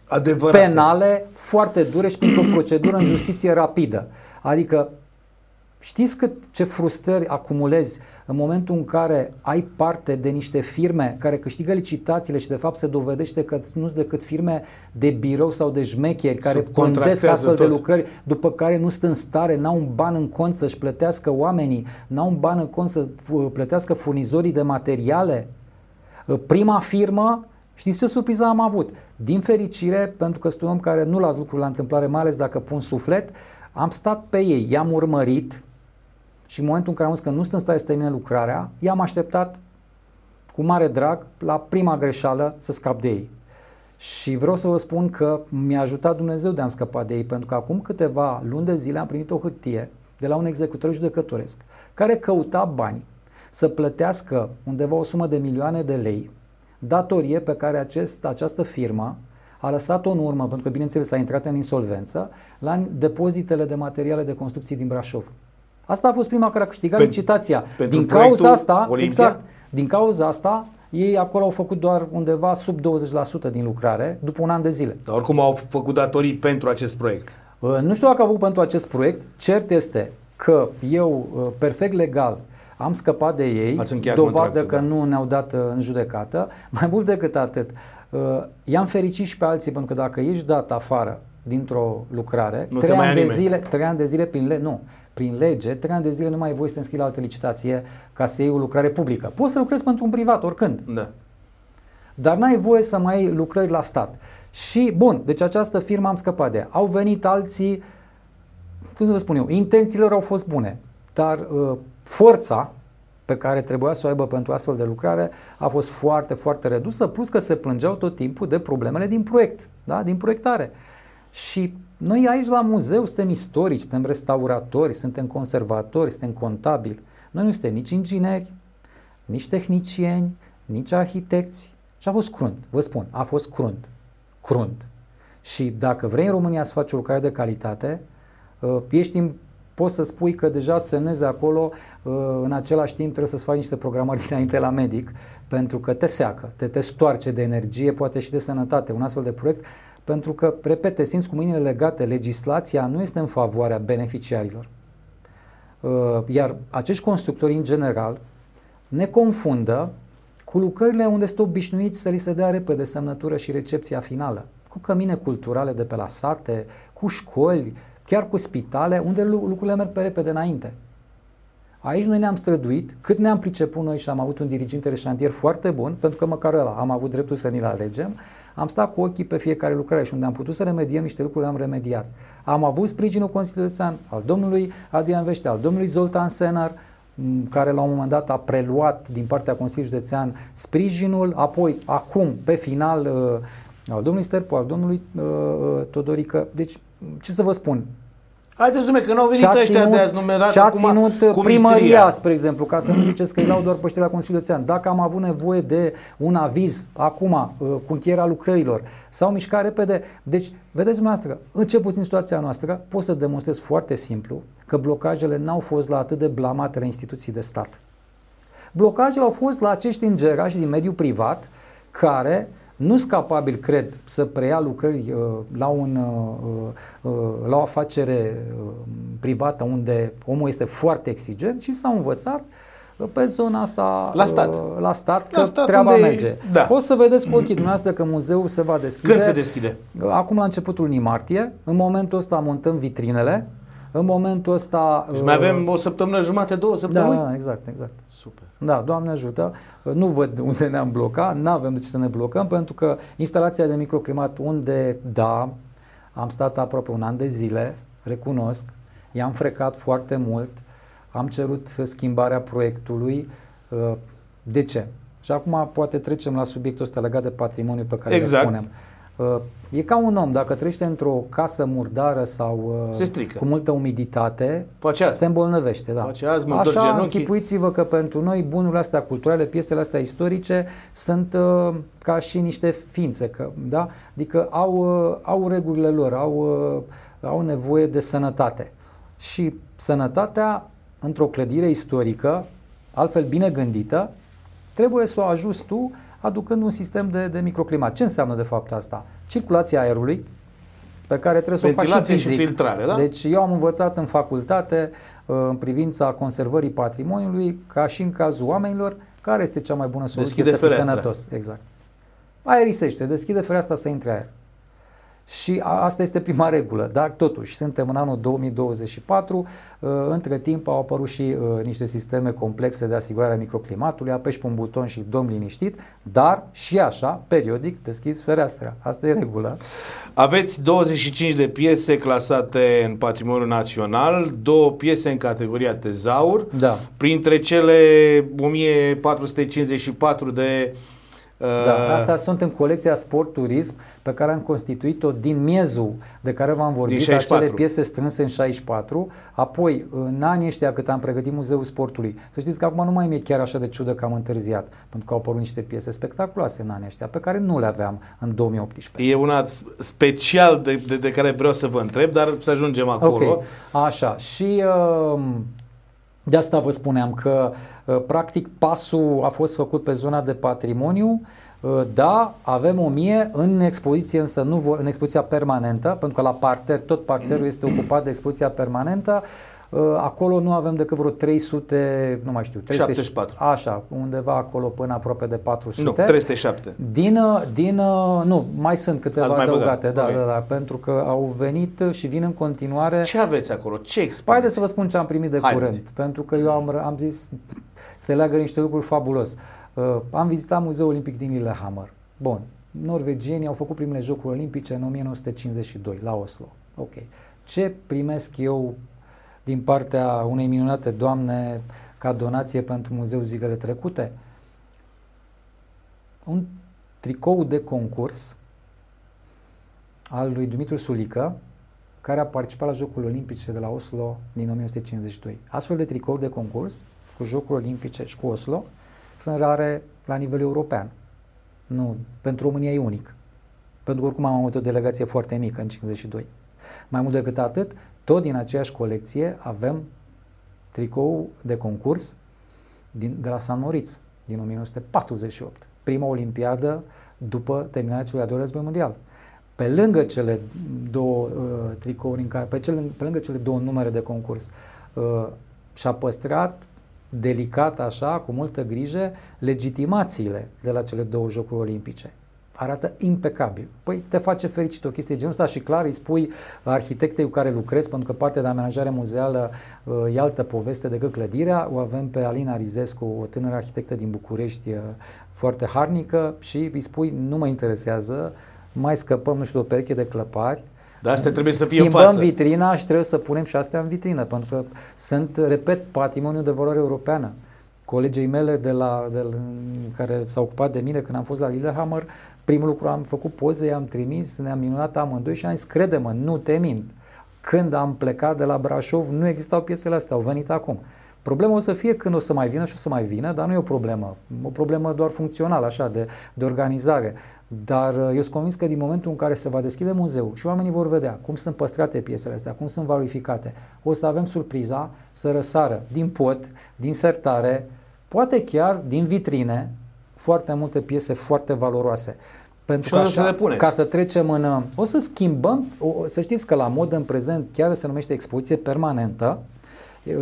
Adevărate. penale foarte dure și printr-o procedură în justiție rapidă. Adică Știți cât ce frustrări acumulezi în momentul în care ai parte de niște firme care câștigă licitațiile și de fapt se dovedește că nu sunt decât firme de birou sau de jmecheri care condesc astfel tot. de lucrări, după care nu sunt în stare, n-au un ban în cont să-și plătească oamenii, n-au un ban în cont să plătească furnizorii de materiale. Prima firmă Știți ce surpriză am avut? Din fericire, pentru că sunt un om care nu las lucruri la întâmplare, mai ales dacă pun suflet, am stat pe ei, i-am urmărit, și în momentul în care am zis că nu sunt în stare să termine lucrarea, i-am așteptat cu mare drag la prima greșeală să scap de ei. Și vreau să vă spun că mi-a ajutat Dumnezeu de a-mi scăpa de ei, pentru că acum câteva luni de zile am primit o hârtie de la un executor judecătoresc care căuta bani să plătească undeva o sumă de milioane de lei datorie pe care acest, această firmă a lăsat-o în urmă, pentru că bineînțeles a intrat în insolvență, la depozitele de materiale de construcții din Brașov. Asta a fost prima care a câștigat Pen, licitația. Din cauza asta, Olimpia? exact, din cauza asta, ei acolo au făcut doar undeva sub 20% din lucrare după un an de zile. Dar oricum au făcut datorii pentru acest proiect. Uh, nu știu dacă au făcut pentru acest proiect. Cert este că eu, uh, perfect legal, am scăpat de ei, dovadă că da. nu ne-au dat uh, în judecată. [LAUGHS] Mai mult decât atât, i-am fericit și pe alții, pentru că dacă ești dat afară dintr-o lucrare, nu trei ani, de zile, trei ani de zile prin le, nu, prin lege, trei ani de zile nu mai ai voie să te înscrii la altă licitație ca să iei o lucrare publică. Poți să lucrezi pentru un privat, oricând. Da. Dar n-ai voie să mai ai lucrări la stat. Și, bun, deci această firmă am scăpat de ea. Au venit alții, cum să vă spun eu, intențiile lor au fost bune, dar uh, forța pe care trebuia să o aibă pentru astfel de lucrare a fost foarte, foarte redusă, plus că se plângeau tot timpul de problemele din proiect, da? din proiectare. Și noi aici la muzeu suntem istorici, suntem restauratori, suntem conservatori, suntem contabili. Noi nu suntem nici ingineri, nici tehnicieni, nici arhitecți. Și a fost crunt, vă spun, a fost crunt. Crunt. Și dacă vrei în România să faci o lucrare de calitate, uh, ești în, poți să spui că deja îți semnezi acolo, uh, în același timp trebuie să-ți faci niște programări [LAUGHS] dinainte la medic, pentru că te seacă, te, te stoarce de energie, poate și de sănătate. Un astfel de proiect pentru că, repet, te simți cu mâinile legate, legislația nu este în favoarea beneficiarilor. Uh, iar acești constructori, în general, ne confundă cu lucrările unde sunt obișnuiți să li se dea repede semnătură și recepția finală, cu cămine culturale de pe la sate, cu școli, chiar cu spitale, unde lucrurile merg pe repede înainte. Aici noi ne-am străduit, cât ne-am priceput noi și am avut un diriginte de șantier foarte bun, pentru că măcar ăla am avut dreptul să ni-l alegem, am stat cu ochii pe fiecare lucrare și unde am putut să remediem niște lucruri, le-am remediat. Am avut sprijinul Consiliului Județean al domnului Adrian Vește, al domnului Zoltan Senar, care la un moment dat a preluat din partea Consiliului Județean sprijinul, apoi acum, pe final, uh, al domnului Sterpu, al domnului uh, uh, Todorică. Deci, ce să vă spun, Haideți, dumne, că nu au venit ținut, ăștia de azi numerat Ce a ținut cu primăria, spre exemplu, ca să nu ziceți că îi lau doar pe la Consiliul Județean. Dacă am avut nevoie de un aviz acum, uh, cu încheierea lucrărilor, sau mișcat repede, deci, vedeți dumneavoastră, în ce puțin situația noastră, pot să demonstrez foarte simplu că blocajele n-au fost la atât de blamate instituții de stat. Blocajele au fost la acești îngerași din mediul privat care nu sunt capabil, cred, să preia lucrări uh, la, un, uh, uh, la o afacere uh, privată unde omul este foarte exigent și s-au învățat uh, pe zona asta la stat, uh, la stat că la stat treaba merge. Da. O să vedeți cu ochii dumneavoastră că muzeul se va deschide. Când se deschide? Uh, acum la începutul lunii martie. În momentul ăsta montăm vitrinele. În momentul ăsta... Deci mai avem o săptămână jumate, două săptămâni? Da, exact, exact. Super. Da, Doamne ajută. Nu văd unde ne-am blocat, nu avem de ce să ne blocăm, pentru că instalația de microclimat unde, da, am stat aproape un an de zile, recunosc, i-am frecat foarte mult, am cerut schimbarea proiectului. Uh, de ce? Și acum poate trecem la subiectul ăsta legat de patrimoniu pe care exact. le spunem. Uh, e ca un om, dacă trăiește într-o casă murdară sau uh, Se strică. cu multă umiditate, Face asta. se îmbolnăvește. Da. Face azi, mă dor Așa, genunchii. închipuiți-vă că pentru noi bunurile astea culturale, piesele astea istorice sunt uh, ca și niște ființe, că, da? adică au, uh, au regulile lor, au, uh, au nevoie de sănătate. Și sănătatea într-o clădire istorică, altfel bine gândită, trebuie să o ajuți tu aducând un sistem de, de microclimat. Ce înseamnă de fapt asta? Circulația aerului, pe care trebuie să o faci și Ventilație și fizic. filtrare, da? Deci eu am învățat în facultate uh, în privința conservării patrimoniului, ca și în cazul oamenilor, care este cea mai bună soluție Deschide să fii fereastra. sănătos. Exact. Aerisește, deschide fereastra să intre aer. Și a, asta este prima regulă, dar totuși suntem în anul 2024, uh, între timp au apărut și uh, niște sisteme complexe de asigurare a microclimatului, apeși pe un buton și dom liniștit, dar și așa, periodic, deschizi fereastra. Asta e regulă. Aveți 25 de piese clasate în Patrimoniul Național, două piese în categoria tezaur, Da. printre cele 1454 de uh, Da, astea sunt în colecția Sport Turism pe care am constituit-o din miezul de care v-am vorbit, Din 64. acele piese strânse în 64, apoi în anii ăștia cât am pregătit Muzeul Sportului. Să știți că acum nu mai mi-e chiar așa de ciudă că am întârziat, pentru că au apărut niște piese spectaculoase în anii ăștia, pe care nu le aveam în 2018. E una special de, de, de care vreau să vă întreb, dar să ajungem acolo. Ok, așa. Și uh, de asta vă spuneam că uh, practic pasul a fost făcut pe zona de patrimoniu. Uh, Da, avem o mie în expoziție, însă nu vor, în expoziția permanentă, pentru că la parter, tot parterul este ocupat de expoziția permanentă. Uh, Acolo nu avem decât vreo 300, nu mai știu, 300, 74. Așa, undeva acolo până aproape de 400. Nu, 307. Din, uh, din, uh, nu, mai sunt câteva Ați mai băgat, adăugate, da, ok. da, da, pentru că au venit și vin în continuare. Ce aveți acolo? Ce Păi expuneți? haideți să vă spun ce am primit de Haideți. curând, pentru că eu am, am zis se leagă niște lucruri fabulos. Uh, am vizitat Muzeul Olimpic din Lillehammer. Bun, norvegienii au făcut primele jocuri olimpice în 1952 la Oslo. Ok. Ce primesc eu din partea unei minunate doamne ca donație pentru muzeul zilele trecute? Un tricou de concurs al lui Dumitru Sulică, care a participat la Jocurile Olimpice de la Oslo din 1952. Astfel de tricouri de concurs cu Jocuri Olimpice și cu Oslo sunt rare la nivel european. Nu, pentru România e unic. Pentru că oricum am avut o delegație foarte mică în 52. Mai mult decât atât, tot din aceeași colecție avem tricou de concurs din, de la San Moritz din 1948. Prima olimpiadă după terminarea celui al doilea război mondial. Pe lângă cele două uh, tricouri, în care, pe, cele, pe lângă cele două numere de concurs, uh, și-a păstrat delicat așa, cu multă grijă, legitimațiile de la cele două jocuri olimpice. Arată impecabil. Păi te face fericit o chestie genul ăsta și clar îi spui arhitectei cu care lucrezi, pentru că partea de amenajare muzeală uh, e altă poveste decât clădirea. O avem pe Alina Rizescu, o tânără arhitectă din București, uh, foarte harnică și îi spui nu mă interesează, mai scăpăm, nu știu, o pereche de clăpari, Dar astea trebuie să fie în Schimbăm față. vitrina și trebuie să punem și astea în vitrină, pentru că sunt, repet, patrimoniu de valoare europeană. Colegii mele de la, de la, care s-au ocupat de mine când am fost la Lillehammer, primul lucru am făcut poze, i-am trimis, ne-am minunat amândoi și am zis, crede-mă, nu te mint. Când am plecat de la Brașov, nu existau piesele astea, au venit acum. Problema o să fie când o să mai vină și o să mai vină, dar nu e o problemă. O problemă doar funcțională, așa, de, de organizare. Dar uh, eu sunt convins că din momentul în care se va deschide muzeul și oamenii vor vedea cum sunt păstrate piesele astea, cum sunt valorificate, o să avem surpriza să răsară din pot, din sertare, poate chiar din vitrine, foarte multe piese foarte valoroase. Pentru Și unde să le puneți? ca să trecem în... uh, O să schimbăm, o, o- să știți că la mod în prezent chiar se numește expoziție permanentă, Uh,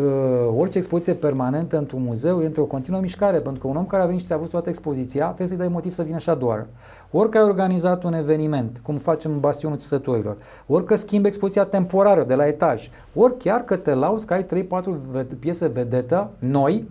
orice expoziție permanentă într-un muzeu e într-o continuă mișcare, pentru că un om care a venit și ți-a văzut toată expoziția, trebuie să-i dai motiv să vină și a doua. Ori că ai organizat un eveniment, cum facem în Bastionul Țesătorilor, ori că schimbi expoziția temporară de la etaj, ori chiar că te lauzi că ai 3-4 ve- piese vedetă noi,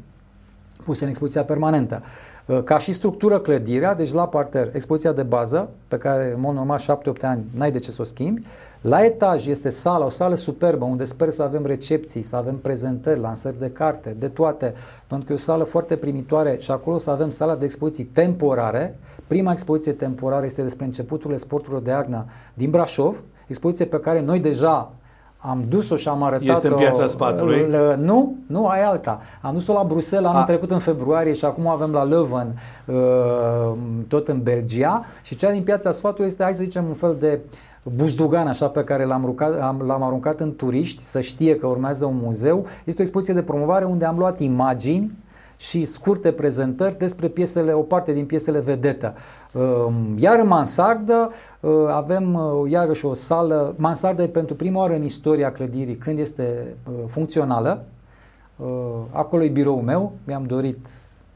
puse în expoziția permanentă. Uh, Ca și structură clădirea, deci la parter, expoziția de bază, pe care în mod normal 7-8 ani n-ai de ce să o schimbi, La etaj este sala, o sală superbă unde sper să avem recepții, să avem prezentări, lansări de carte, de toate, pentru că e o sală foarte primitoare și acolo să avem sala de expoziții temporare. Prima expoziție temporară este despre începuturile sporturilor de arnă din Brașov, expoziție pe care noi deja am dus-o și am arătat-o. Este în piața spatului? Nu, nu, ai alta. Am dus-o la Bruxelles anul A. trecut în februarie și acum avem la Leuven, uh, tot în Belgia. Și cea din piața sfatului este, hai să zicem, un fel de buzdugan așa pe care l-am, rucat, am, l-am aruncat în turiști să știe că urmează un muzeu. Este o expoziție de promovare unde am luat imagini și scurte prezentări despre piesele, o parte din piesele vedetă. Um, iar în mansardă uh, avem uh, iarăși o sală, mansardă e pentru prima oară în istoria clădirii când este uh, funcțională. Acolo e biroul meu, mi-am dorit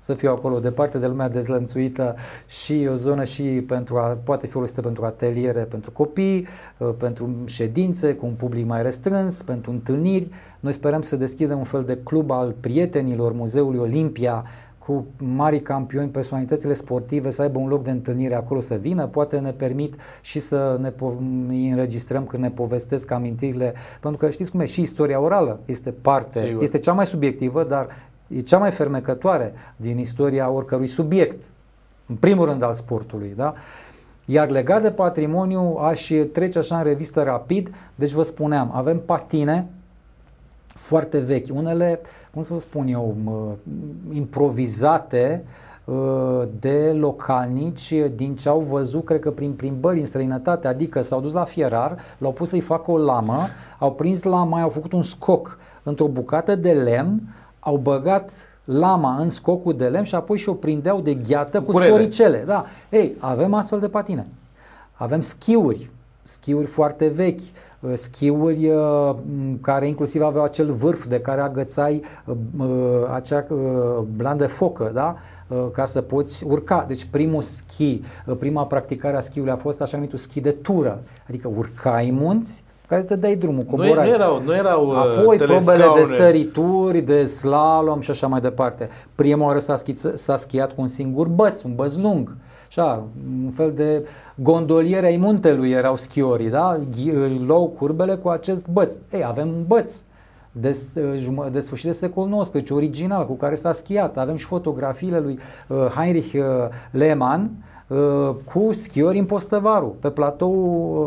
să fiu acolo departe de lumea dezlănțuită și o zonă și pentru a, poate fi folosită pentru ateliere pentru copii, uh, pentru ședințe cu un public mai restrâns, pentru întâlniri. Noi sperăm să deschidem un fel de club al prietenilor Muzeului Olimpia cu mari campioni, personalitățile sportive să aibă un loc de întâlnire acolo să vină, poate ne permit și să ne po- înregistrăm când ne povestesc amintirile, pentru că știți cum e, și istoria orală este parte, Sigur. este cea mai subiectivă, dar e cea mai fermecătoare din istoria oricărui subiect, în primul rând al sportului. Da? Iar legat de patrimoniu, aș trece așa în revistă rapid, deci vă spuneam, avem patine foarte vechi, unele, cum să vă spun eu, improvizate, ă, de localnici din ce au văzut, cred că prin plimbări în străinătate, adică s-au dus la fierar, l-au pus să-i facă o lamă, au prins lama, au făcut un scoc într-o bucată de lemn, au băgat lama în scocul de lemn și apoi și-o prindeau de gheată cu Curele. scoricele. Da. Ei, avem astfel de patine. Avem schiuri, schiuri foarte vechi, uh, schiuri uh, care inclusiv aveau acel vârf de care agățai uh, uh, acea uh, blandă focă, da? Uh, ca să poți urca. Deci primul schi, uh, prima practicare a schiului a fost așa numitul schi de tură, adică urcai munți, care să dai drumul, coborai. Nu, nu erau, nu erau uh, Apoi probele de sărituri, de slalom și așa mai departe. Prima oară s-a, schi- s-a schiat cu un singur băț, un băț lung. Așa, un fel de gondoliere ai muntelui erau schiorii, da? Luau curbele cu acest băț. Ei, avem un băț de, de sfârșit de secol XIX, original, cu care s-a schiat. Avem și fotografiile lui uh, Heinrich uh, Lehmann, Uh, cu schiori în Postăvaru, pe, platou,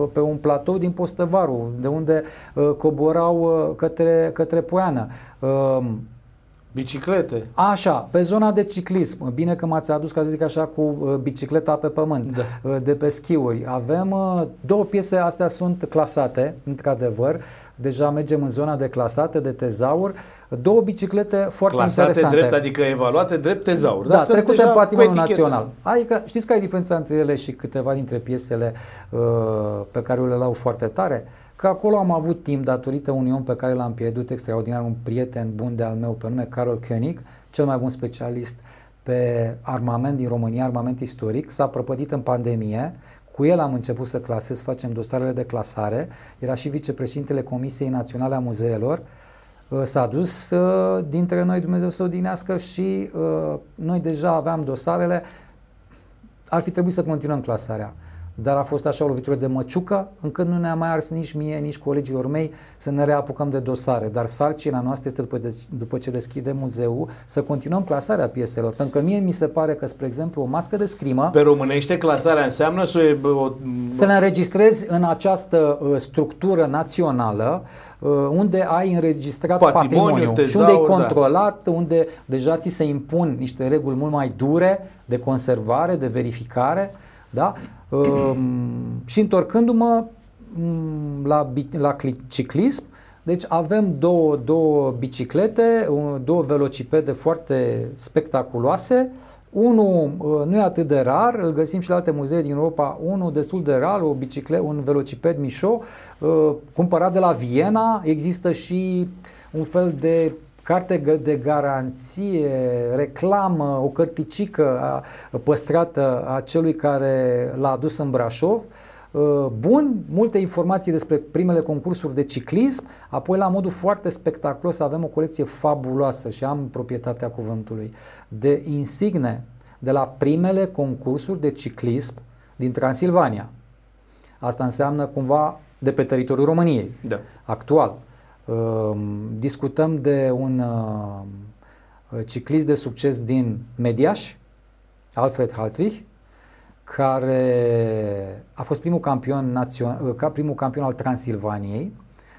uh, pe un platou din Postăvaru, de unde uh, coborau către, către Poiană. Um, Biciclete. Așa, pe zona de ciclism, bine că m-ați adus, ca să zic așa, cu bicicleta pe pământ, da. de pe schiuri. Avem două piese, astea sunt clasate, într-adevăr, deja mergem în zona de clasate, de tezaur, două biciclete foarte clasate interesante. drept, adică evaluate drept tezaur. Da, trecute în patrimoniul național. Adică știți care e diferența între ele și câteva dintre piesele uh, pe care le lau foarte tare? Că acolo am avut timp, datorită unui om pe care l-am pierdut extraordinar, un prieten bun de al meu pe nume Carol Koenig, cel mai bun specialist pe armament din România, armament istoric, s-a prăpădit în pandemie, cu el am început să clasez, facem dosarele de clasare, era și vicepreședintele Comisiei Naționale a Muzeelor, uh, s-a dus uh, dintre noi Dumnezeu să odinească și uh, noi deja aveam dosarele, ar fi trebuit să continuăm clasarea dar a fost așa o lovitură de măciucă, încât nu ne-a mai ars nici mie, nici colegilor mei să ne reapucăm de dosare. Dar sarcina noastră este după, de, după ce deschide muzeul să continuăm clasarea pieselor. Pentru că mie mi se pare că, spre exemplu, o mască de scrimă... Pe românește clasarea înseamnă să... O... Să le înregistrezi în această uh, structură națională uh, unde ai înregistrat patrimoniu, patrimoniu și unde e da. controlat, da. unde deja ți se impun niște reguli mult mai dure de conservare, de verificare. Da? Um, și întorcându-mă um, la, la ciclism, deci avem două, două biciclete, două velocipede foarte spectaculoase. Unul uh, nu e atât de rar, îl găsim și la alte muzee din Europa, unul destul de rar, o biciclet, un velociped Mișo, uh, cumpărat de la Viena, există și un fel de carte de garanție, reclamă, o cărticică păstrată a celui care l-a adus în Brașov. Uh, bun, multe informații despre primele concursuri de ciclism, apoi la modul foarte spectaculos avem o colecție fabuloasă și am proprietatea cuvântului de insigne de la primele concursuri de ciclism din Transilvania. Asta înseamnă cumva de pe teritoriul României, Da. actual. Uh, discutăm de un uh, ciclist de succes din Mediaș, Alfred Haltrich, care a fost primul campion, națion, ca primul campion al Transilvaniei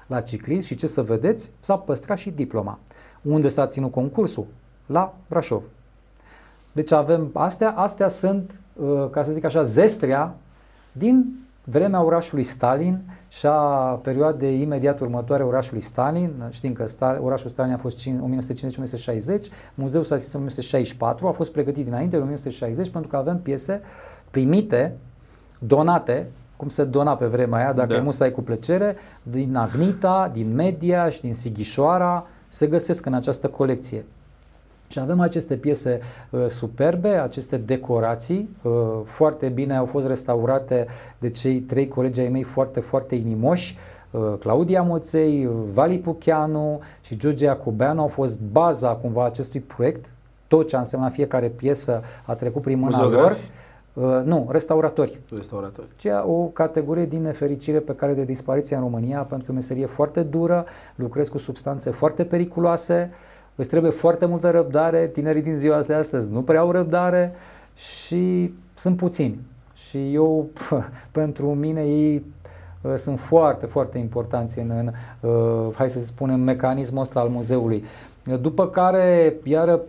la ciclism și ce să vedeți, s-a păstrat și diploma. Unde s-a ținut concursul? La Brașov. Deci avem astea, astea sunt, uh, ca să zic așa, zestrea din vremea orașului Stalin și a perioadei imediat următoare orașului Stalin. Știm că Stal, orașul Stalin a fost 1950-1960, muzeul s-a zis în 1964, a fost pregătit dinainte, în 1960, pentru că avem piese primite, donate, cum se dona pe vremea aia, dacă da. ai cu plăcere, din Agnita, din Media și din Sighișoara, se găsesc în această colecție. Și avem aceste piese uh, superbe, aceste decorații, uh, foarte bine au fost restaurate de cei trei colegi ai mei foarte, foarte inimoși. Uh, Claudia Moței, Vali Pucheanu și George Iacobeanu au fost baza cumva acestui proiect. Tot ce a însemnat fiecare piesă a trecut prin mâna lor. Uh, nu, restauratori. Restauratori. Ceea o categorie din nefericire pe care de dispariție în România, pentru că o meserie foarte dură, lucrez cu substanțe foarte periculoase, îți trebuie foarte multă răbdare, tinerii din ziua de astăzi nu prea au răbdare și sunt puțini. Și eu, [LAUGHS] pentru mine, ei uh, sunt foarte, foarte importanți în, în uh, hai să spunem, mecanismul ăsta al muzeului. După care, iară,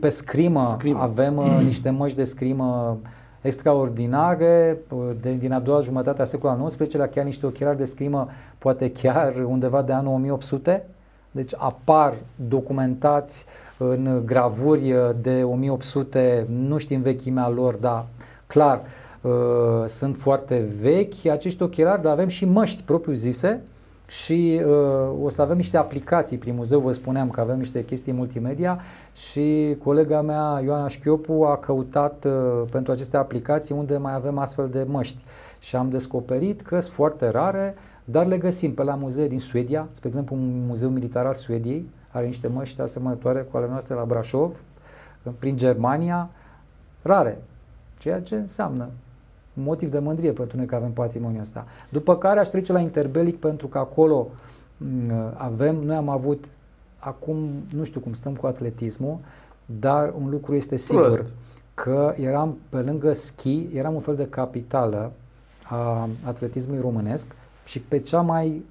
pe scrimă, scrimă. avem uh, [CLEARS THROAT] niște măști de scrimă extraordinare de, din a doua jumătate a secolului XIX-lea, chiar niște ochelari de scrimă, poate chiar undeva de anul 1800. Deci apar documentați în gravuri de 1800, nu știm vechimea lor, dar clar uh, sunt foarte vechi acești ochelari, dar avem și măști propriu zise, și uh, o să avem niște aplicații. Prin muzeu, vă spuneam că avem niște chestii multimedia și colega mea Ioana Șchiopu a căutat uh, pentru aceste aplicații unde mai avem astfel de măști. Și am descoperit că sunt foarte rare, dar le găsim pe la muzee din Suedia, spre exemplu un muzeu militar al Suediei are niște măști asemănătoare cu ale noastre la Brașov, prin Germania, rare, ceea ce înseamnă motiv de mândrie pentru noi că avem patrimoniul ăsta. După care aș trece la interbelic pentru că acolo mm, avem, noi am avut, acum nu știu cum stăm cu atletismul, dar un lucru este sigur, Prost. că eram pe lângă schi, eram un fel de capitală a atletismului românesc și pe cea mai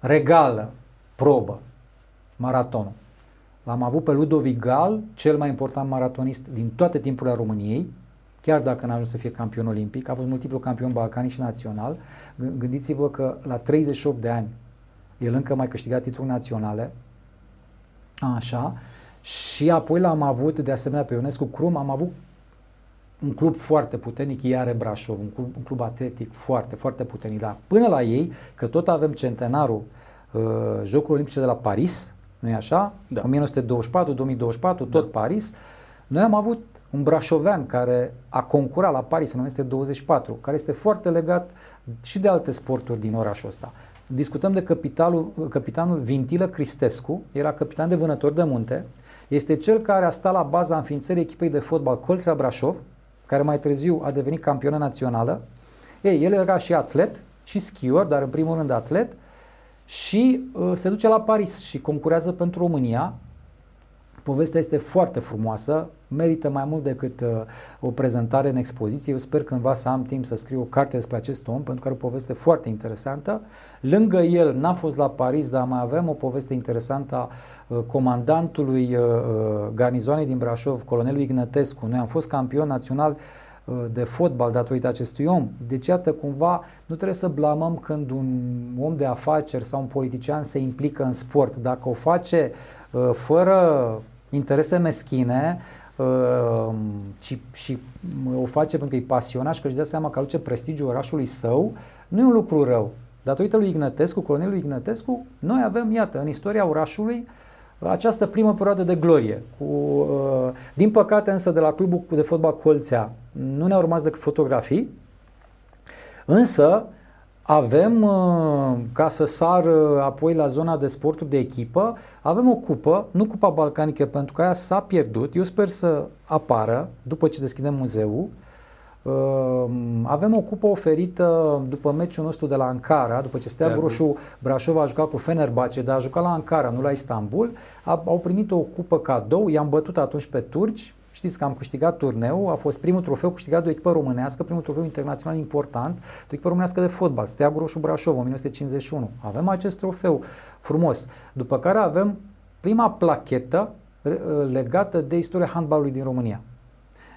regală probă, maratonul. L-am avut pe Ludovic Gal, cel mai important maratonist din toate timpurile României, chiar dacă n-a ajuns să fie campion olimpic, a fost multiplu campion balcanic și național. Gândiți-vă că la 38 de ani el încă mai câștigat titluri naționale, așa, și apoi l-am avut, de asemenea, pe Ionescu Crum, am avut un club foarte puternic, Iare Brașov, un club, un club atletic foarte, foarte puternic, dar până la ei, că tot avem centenarul uh, Jocurilor Olimpice de la Paris, nu e așa? Da. 1924, 2024, tot da. Paris. Noi am avut un brașovean care a concurat la Paris în 1924, care este foarte legat și de alte sporturi din orașul ăsta. Discutăm de capitalul, capitanul Vintilă Cristescu, era capitan de vânători de munte, este cel care a stat la baza înființării echipei de fotbal Colța Brașov, care mai târziu a devenit campionă națională. Ei, el era și atlet, și skior, dar în primul rând atlet, și uh, se duce la Paris și concurează pentru România Povestea este foarte frumoasă, merită mai mult decât uh, o prezentare în expoziție. Eu sper cândva să am timp să scriu o carte despre acest om, pentru că are o poveste foarte interesantă. Lângă el, n-a fost la Paris, dar mai avem o poveste interesantă a uh, comandantului uh, uh garnizoanei din Brașov, colonelul Ignătescu. Noi am fost campion național uh, de fotbal datorită acestui om. Deci, iată, cumva, nu trebuie să blamăm când un om de afaceri sau un politician se implică în sport. Dacă o face uh, fără interese meschine uh, și, și o face pentru că e pasionat și că își dă seama că aduce prestigiul orașului său, nu e un lucru rău. Datorită lui Ignătescu, colonelului Ignătescu, noi avem, iată, în istoria orașului, această primă perioadă de glorie. Cu, uh, din păcate însă de la clubul de fotbal Colțea nu ne-au rămas decât fotografii, însă avem, uh, ca să sar uh, apoi la zona de sporturi de echipă, avem o cupă, nu cupa balcanică pentru că aia s-a pierdut, eu sper să apară după ce deschidem muzeul, Uh, avem o cupă oferită după meciul nostru de la Ankara, după ce Steaua. Roșu Brașov a jucat cu Fenerbahce, dar a jucat la Ankara, nu la Istanbul. A, au primit o cupă cadou, i-am bătut atunci pe turci, Știți că am câștigat turneul, a fost primul trofeu câștigat de o echipă românească, primul trofeu internațional important, de o echipă românească de fotbal, Steaua Roșu Brașov, 1951. Avem acest trofeu frumos. După care avem prima plachetă legată de istoria handbalului din România.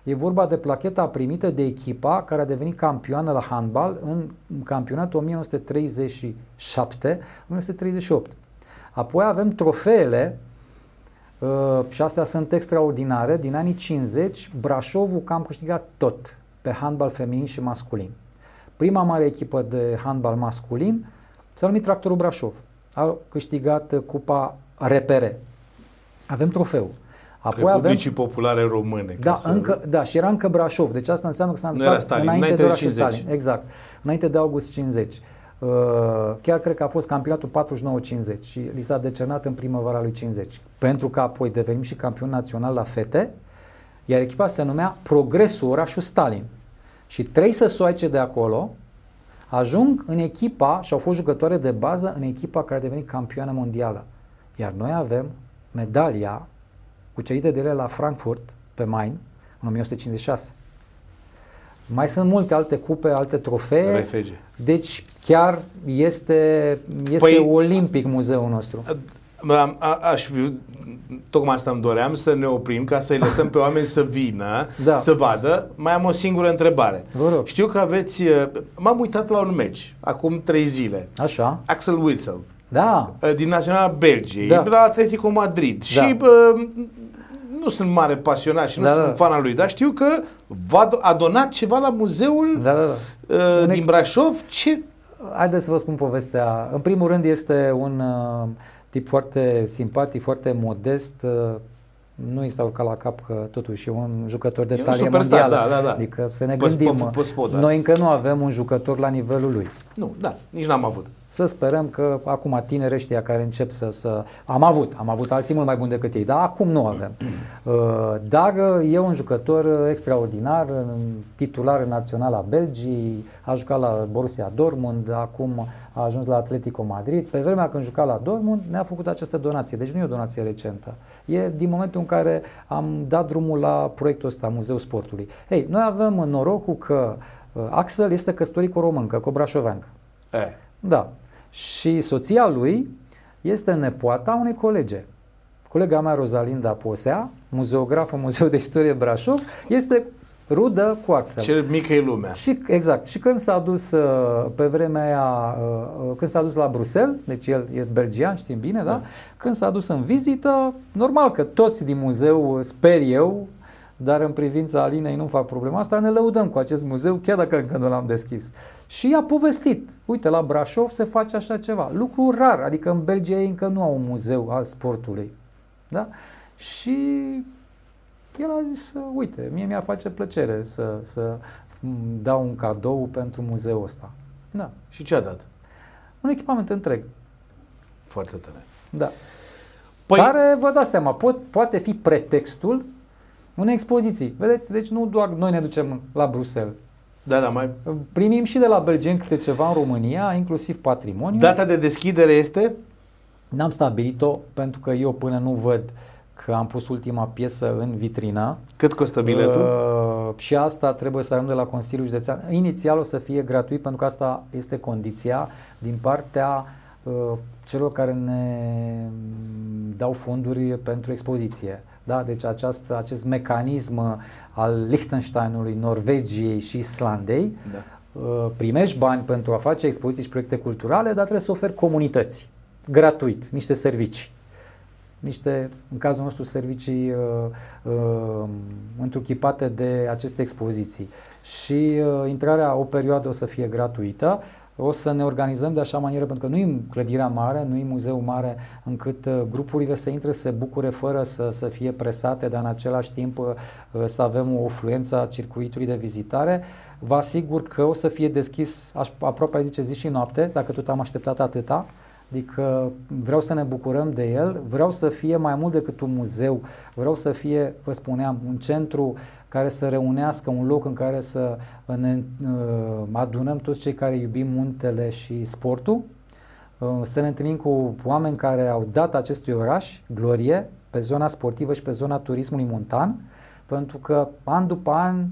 E vorba de placheta primită de echipa care a devenit campioană la handbal în campionatul 1937-1938. Apoi avem trofeele uh, și astea sunt extraordinare. Din anii 50, Brașovul cam câștigat tot pe handbal feminin și masculin. Prima mare echipă de handbal masculin s-a numit Tractorul Brașov. A câștigat cupa repere. Avem trofeu. Apoi Republicii avem... Populare Române. Da, încă, da, și era încă Brașov. Deci asta înseamnă că s-a întâmplat Stalin, înainte, înainte de, de 50. Stalin. Exact. Înainte de august 50. Uh, chiar cred că a fost campionatul 49-50 și li s-a decernat în primăvara lui 50. Pentru că apoi devenim și campion național la fete, iar echipa se numea Progresul Orașul Stalin. Și trei săsoaice de acolo ajung în echipa și au fost jucătoare de bază în echipa care a devenit campioană mondială. Iar noi avem medalia cucerite de ele la Frankfurt pe Main în 1956. Mai sunt multe alte cupe, alte trofee. Refege. Deci chiar este, este păi, olimpic muzeul nostru. A, a, aș fi, tocmai asta îmi doream, să ne oprim ca să-i lăsăm pe oameni să vină, da. să vadă. Mai am o singură întrebare. Vă rog. Știu că aveți, m-am uitat la un meci, acum trei zile. Așa. Axel Witzel. Da. Din Naționala Belgiei, da. la Atletico Madrid. Da. Și bă, nu sunt mare pasionat și nu da, sunt da. fan al lui, dar știu că a donat ceva la muzeul da, da, da. Uh, din Brașov. Ce? Haideți să vă spun povestea. În primul rând este un uh, tip foarte simpatic, foarte modest, uh, nu i s-a urcat la cap că totuși e un jucător de talie mondială. Da, da, da. Adică să ne gândim, da. noi încă nu avem un jucător la nivelul lui. Nu, da, nici n-am avut. Să sperăm că acum tineri ăștia care încep să, să... Am avut, am avut alții mult mai buni decât ei, dar acum nu avem. [CLEARS THROAT] Uh, dar e un jucător extraordinar, titular național a Belgii, a jucat la Borussia Dortmund, acum a ajuns la Atletico Madrid. Pe vremea când juca la Dortmund ne-a făcut această donație, deci nu e o donație recentă. E din momentul în care am dat drumul la proiectul ăsta, Muzeul Sportului. Ei, noi avem norocul că uh, Axel este căsătorit cu o româncă, cu o brașoveancă. Eh. Da. Și soția lui este nepoata unei colege. Colega mea, Rosalinda Posea, muzeografă Muzeul de Istorie Brașov, este rudă cu Axel. Ce mică e lumea. Și, exact. Și când s-a dus uh, pe vremea aia, uh, uh, când s-a dus la Bruxelles, deci el e belgian, știm bine, da? da? Când s-a dus în vizită, normal că toți din muzeu, sper eu, dar în privința Alinei nu fac problema asta, ne lăudăm cu acest muzeu, chiar dacă încă nu l-am deschis. Și i-a povestit, uite, la Brașov se face așa ceva. Lucru rar, adică în Belgia ei încă nu au un muzeu al sportului. Da? Și el a zis, uite, mie mi-ar face plăcere să, să dau un cadou pentru muzeul ăsta. Da. Și ce a dat? Un echipament întreg. Foarte tare. Da. Păi... Care, vă dați seama, pot, poate fi pretextul unei expoziții. Vedeți? Deci nu doar noi ne ducem la Bruxelles. Da, da, mai... Primim și de la belgeni câte ceva în România, inclusiv patrimoniu. Data de deschidere este? N-am stabilit-o pentru că eu până nu văd că am pus ultima piesă în vitrină. Cât costă biletul? Uh, și asta trebuie să ajung de la Consiliul Județean. Inițial o să fie gratuit pentru că asta este condiția din partea uh, celor care ne dau fonduri pentru expoziție. Da? Deci această, acest mecanism al Liechtensteinului, Norvegiei și Islandei, da. Uh, primești bani pentru a face expoziții și proiecte culturale, dar trebuie să oferi comunități, gratuit, niște servicii. Niște, în cazul nostru, servicii uh, uh, întruchipate de aceste expoziții. Și uh, intrarea o perioadă o să fie gratuită, o să ne organizăm de așa manieră, pentru că nu e clădirea mare, nu e muzeu mare, încât uh, grupurile să intre, să se bucure fără să, să fie presate, dar în același timp uh, să avem o fluență a circuitului de vizitare. Vă asigur că o să fie deschis, aș, aproape zice zi și noapte, dacă tot am așteptat atâta, Adică vreau să ne bucurăm de el, vreau să fie mai mult decât un muzeu, vreau să fie, vă spuneam, un centru care să reunească un loc în care să ne uh, adunăm toți cei care iubim muntele și sportul, uh, să ne întâlnim cu oameni care au dat acestui oraș glorie pe zona sportivă și pe zona turismului montan, pentru că an după an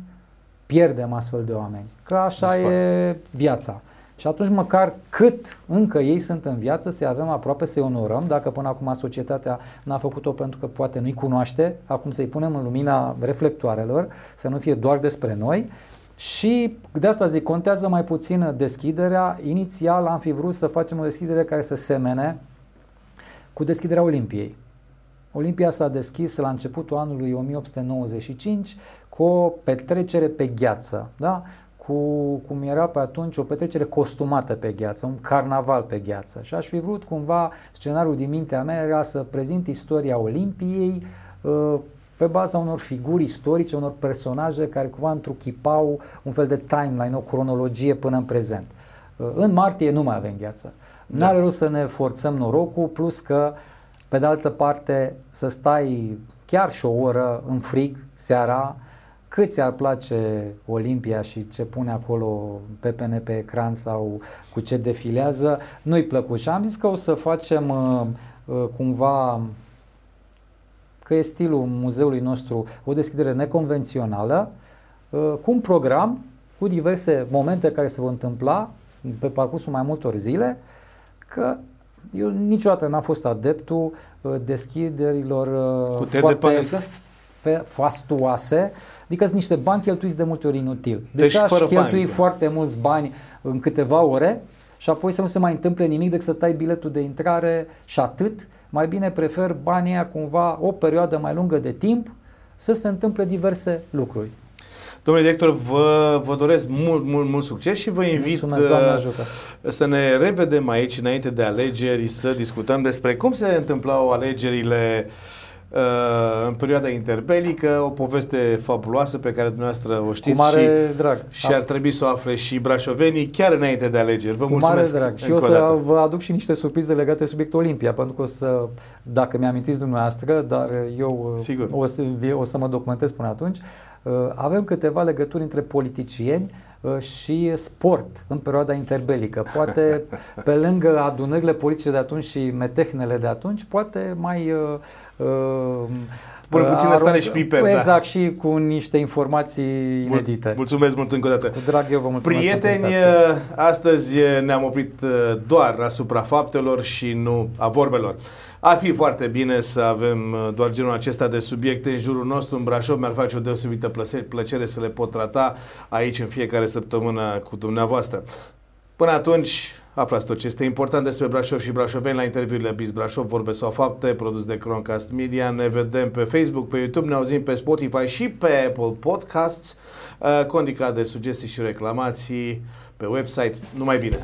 pierdem astfel de oameni. Că așa Dispar. e viața. Și atunci măcar cât încă ei sunt în viață, să avem aproape să-i onorăm, dacă până acum societatea n-a făcut-o pentru că poate nu-i cunoaște, acum să-i punem în lumina reflectoarelor, să nu fie doar despre noi. Și de asta zic, contează mai puțin deschiderea. Inițial am fi vrut să facem o deschidere care să semene cu deschiderea Olimpiei. Olimpia s-a deschis la începutul anului 1895 cu o petrecere pe gheață. Da? Cu cum era pe atunci o petrecere costumată pe gheață, un carnaval pe gheață. Și aș fi vrut cumva, scenariul din mintea mea era să prezint istoria Olimpiei uh, pe baza unor figuri istorice, unor personaje care cumva întruchipau un fel de timeline, o cronologie până în prezent. Uh, în martie nu mai avem gheață. Da. N-are rost să ne forțăm norocul, plus că, pe de altă parte, să stai chiar și o oră în frig seara, cât ți-ar place Olimpia și ce pune acolo PPN pe ecran sau cu ce defilează, nu-i plăcut. Și am zis că o să facem uh, uh, cumva că e stilul muzeului nostru o deschidere neconvențională, uh, cu un program, cu diverse momente care se vor întâmpla pe parcursul mai multor zile, că eu niciodată n-am fost adeptul uh, deschiderilor uh, foarte fastuoase, Adică sunt niște bani cheltuiți de multe ori inutil. Deci, deci aș cheltui bani, foarte mulți bani în câteva ore și apoi să nu se mai întâmple nimic decât să tai biletul de intrare și atât. Mai bine prefer banii aia cumva o perioadă mai lungă de timp să se întâmple diverse lucruri. Domnule director, vă, vă doresc mult, mult, mult succes și vă invit Mulțumesc, uh, să ne revedem aici înainte de alegeri, să discutăm despre cum se întâmplau alegerile uh, Uh, în perioada interbelică, o poveste fabuloasă pe care dumneavoastră o știți Cu mare și, drag. și ar trebui să o afle și brașovenii chiar înainte de alegeri. Vă Cu mulțumesc. mare drag. Și o să dată. vă aduc și niște surprize legate de subiectul Olimpia, pentru că o să, dacă mi-amintiți dumneavoastră, dar eu Sigur. O, să, o să mă documentez până atunci, uh, avem câteva legături între politicieni uh, și sport în perioada interbelică. Poate [LAUGHS] pe lângă adunările politice de atunci și metehnele de atunci, poate mai Până puțin uh, stare și șpiper. Da. Exact, da. și cu niște informații inedite. Mulțumesc mult încă o dată. Cu drag eu vă mulțumesc. Prieteni, uh, astăzi uh, ne-am oprit doar asupra faptelor și nu a vorbelor. Ar fi foarte bine să avem doar genul acesta de subiecte în jurul nostru. În Brașov mi-ar face o deosebită plăcere să le pot trata aici în fiecare săptămână cu dumneavoastră. Până atunci, aflați tot ce este important despre Brașov și brașoveni la interviurile Biz Brașov, vorbe sau fapte, produs de Croncast Media. Ne vedem pe Facebook, pe YouTube, ne auzim pe Spotify și pe Apple Podcasts. Uh, condicat de sugestii și reclamații pe website. Numai bine!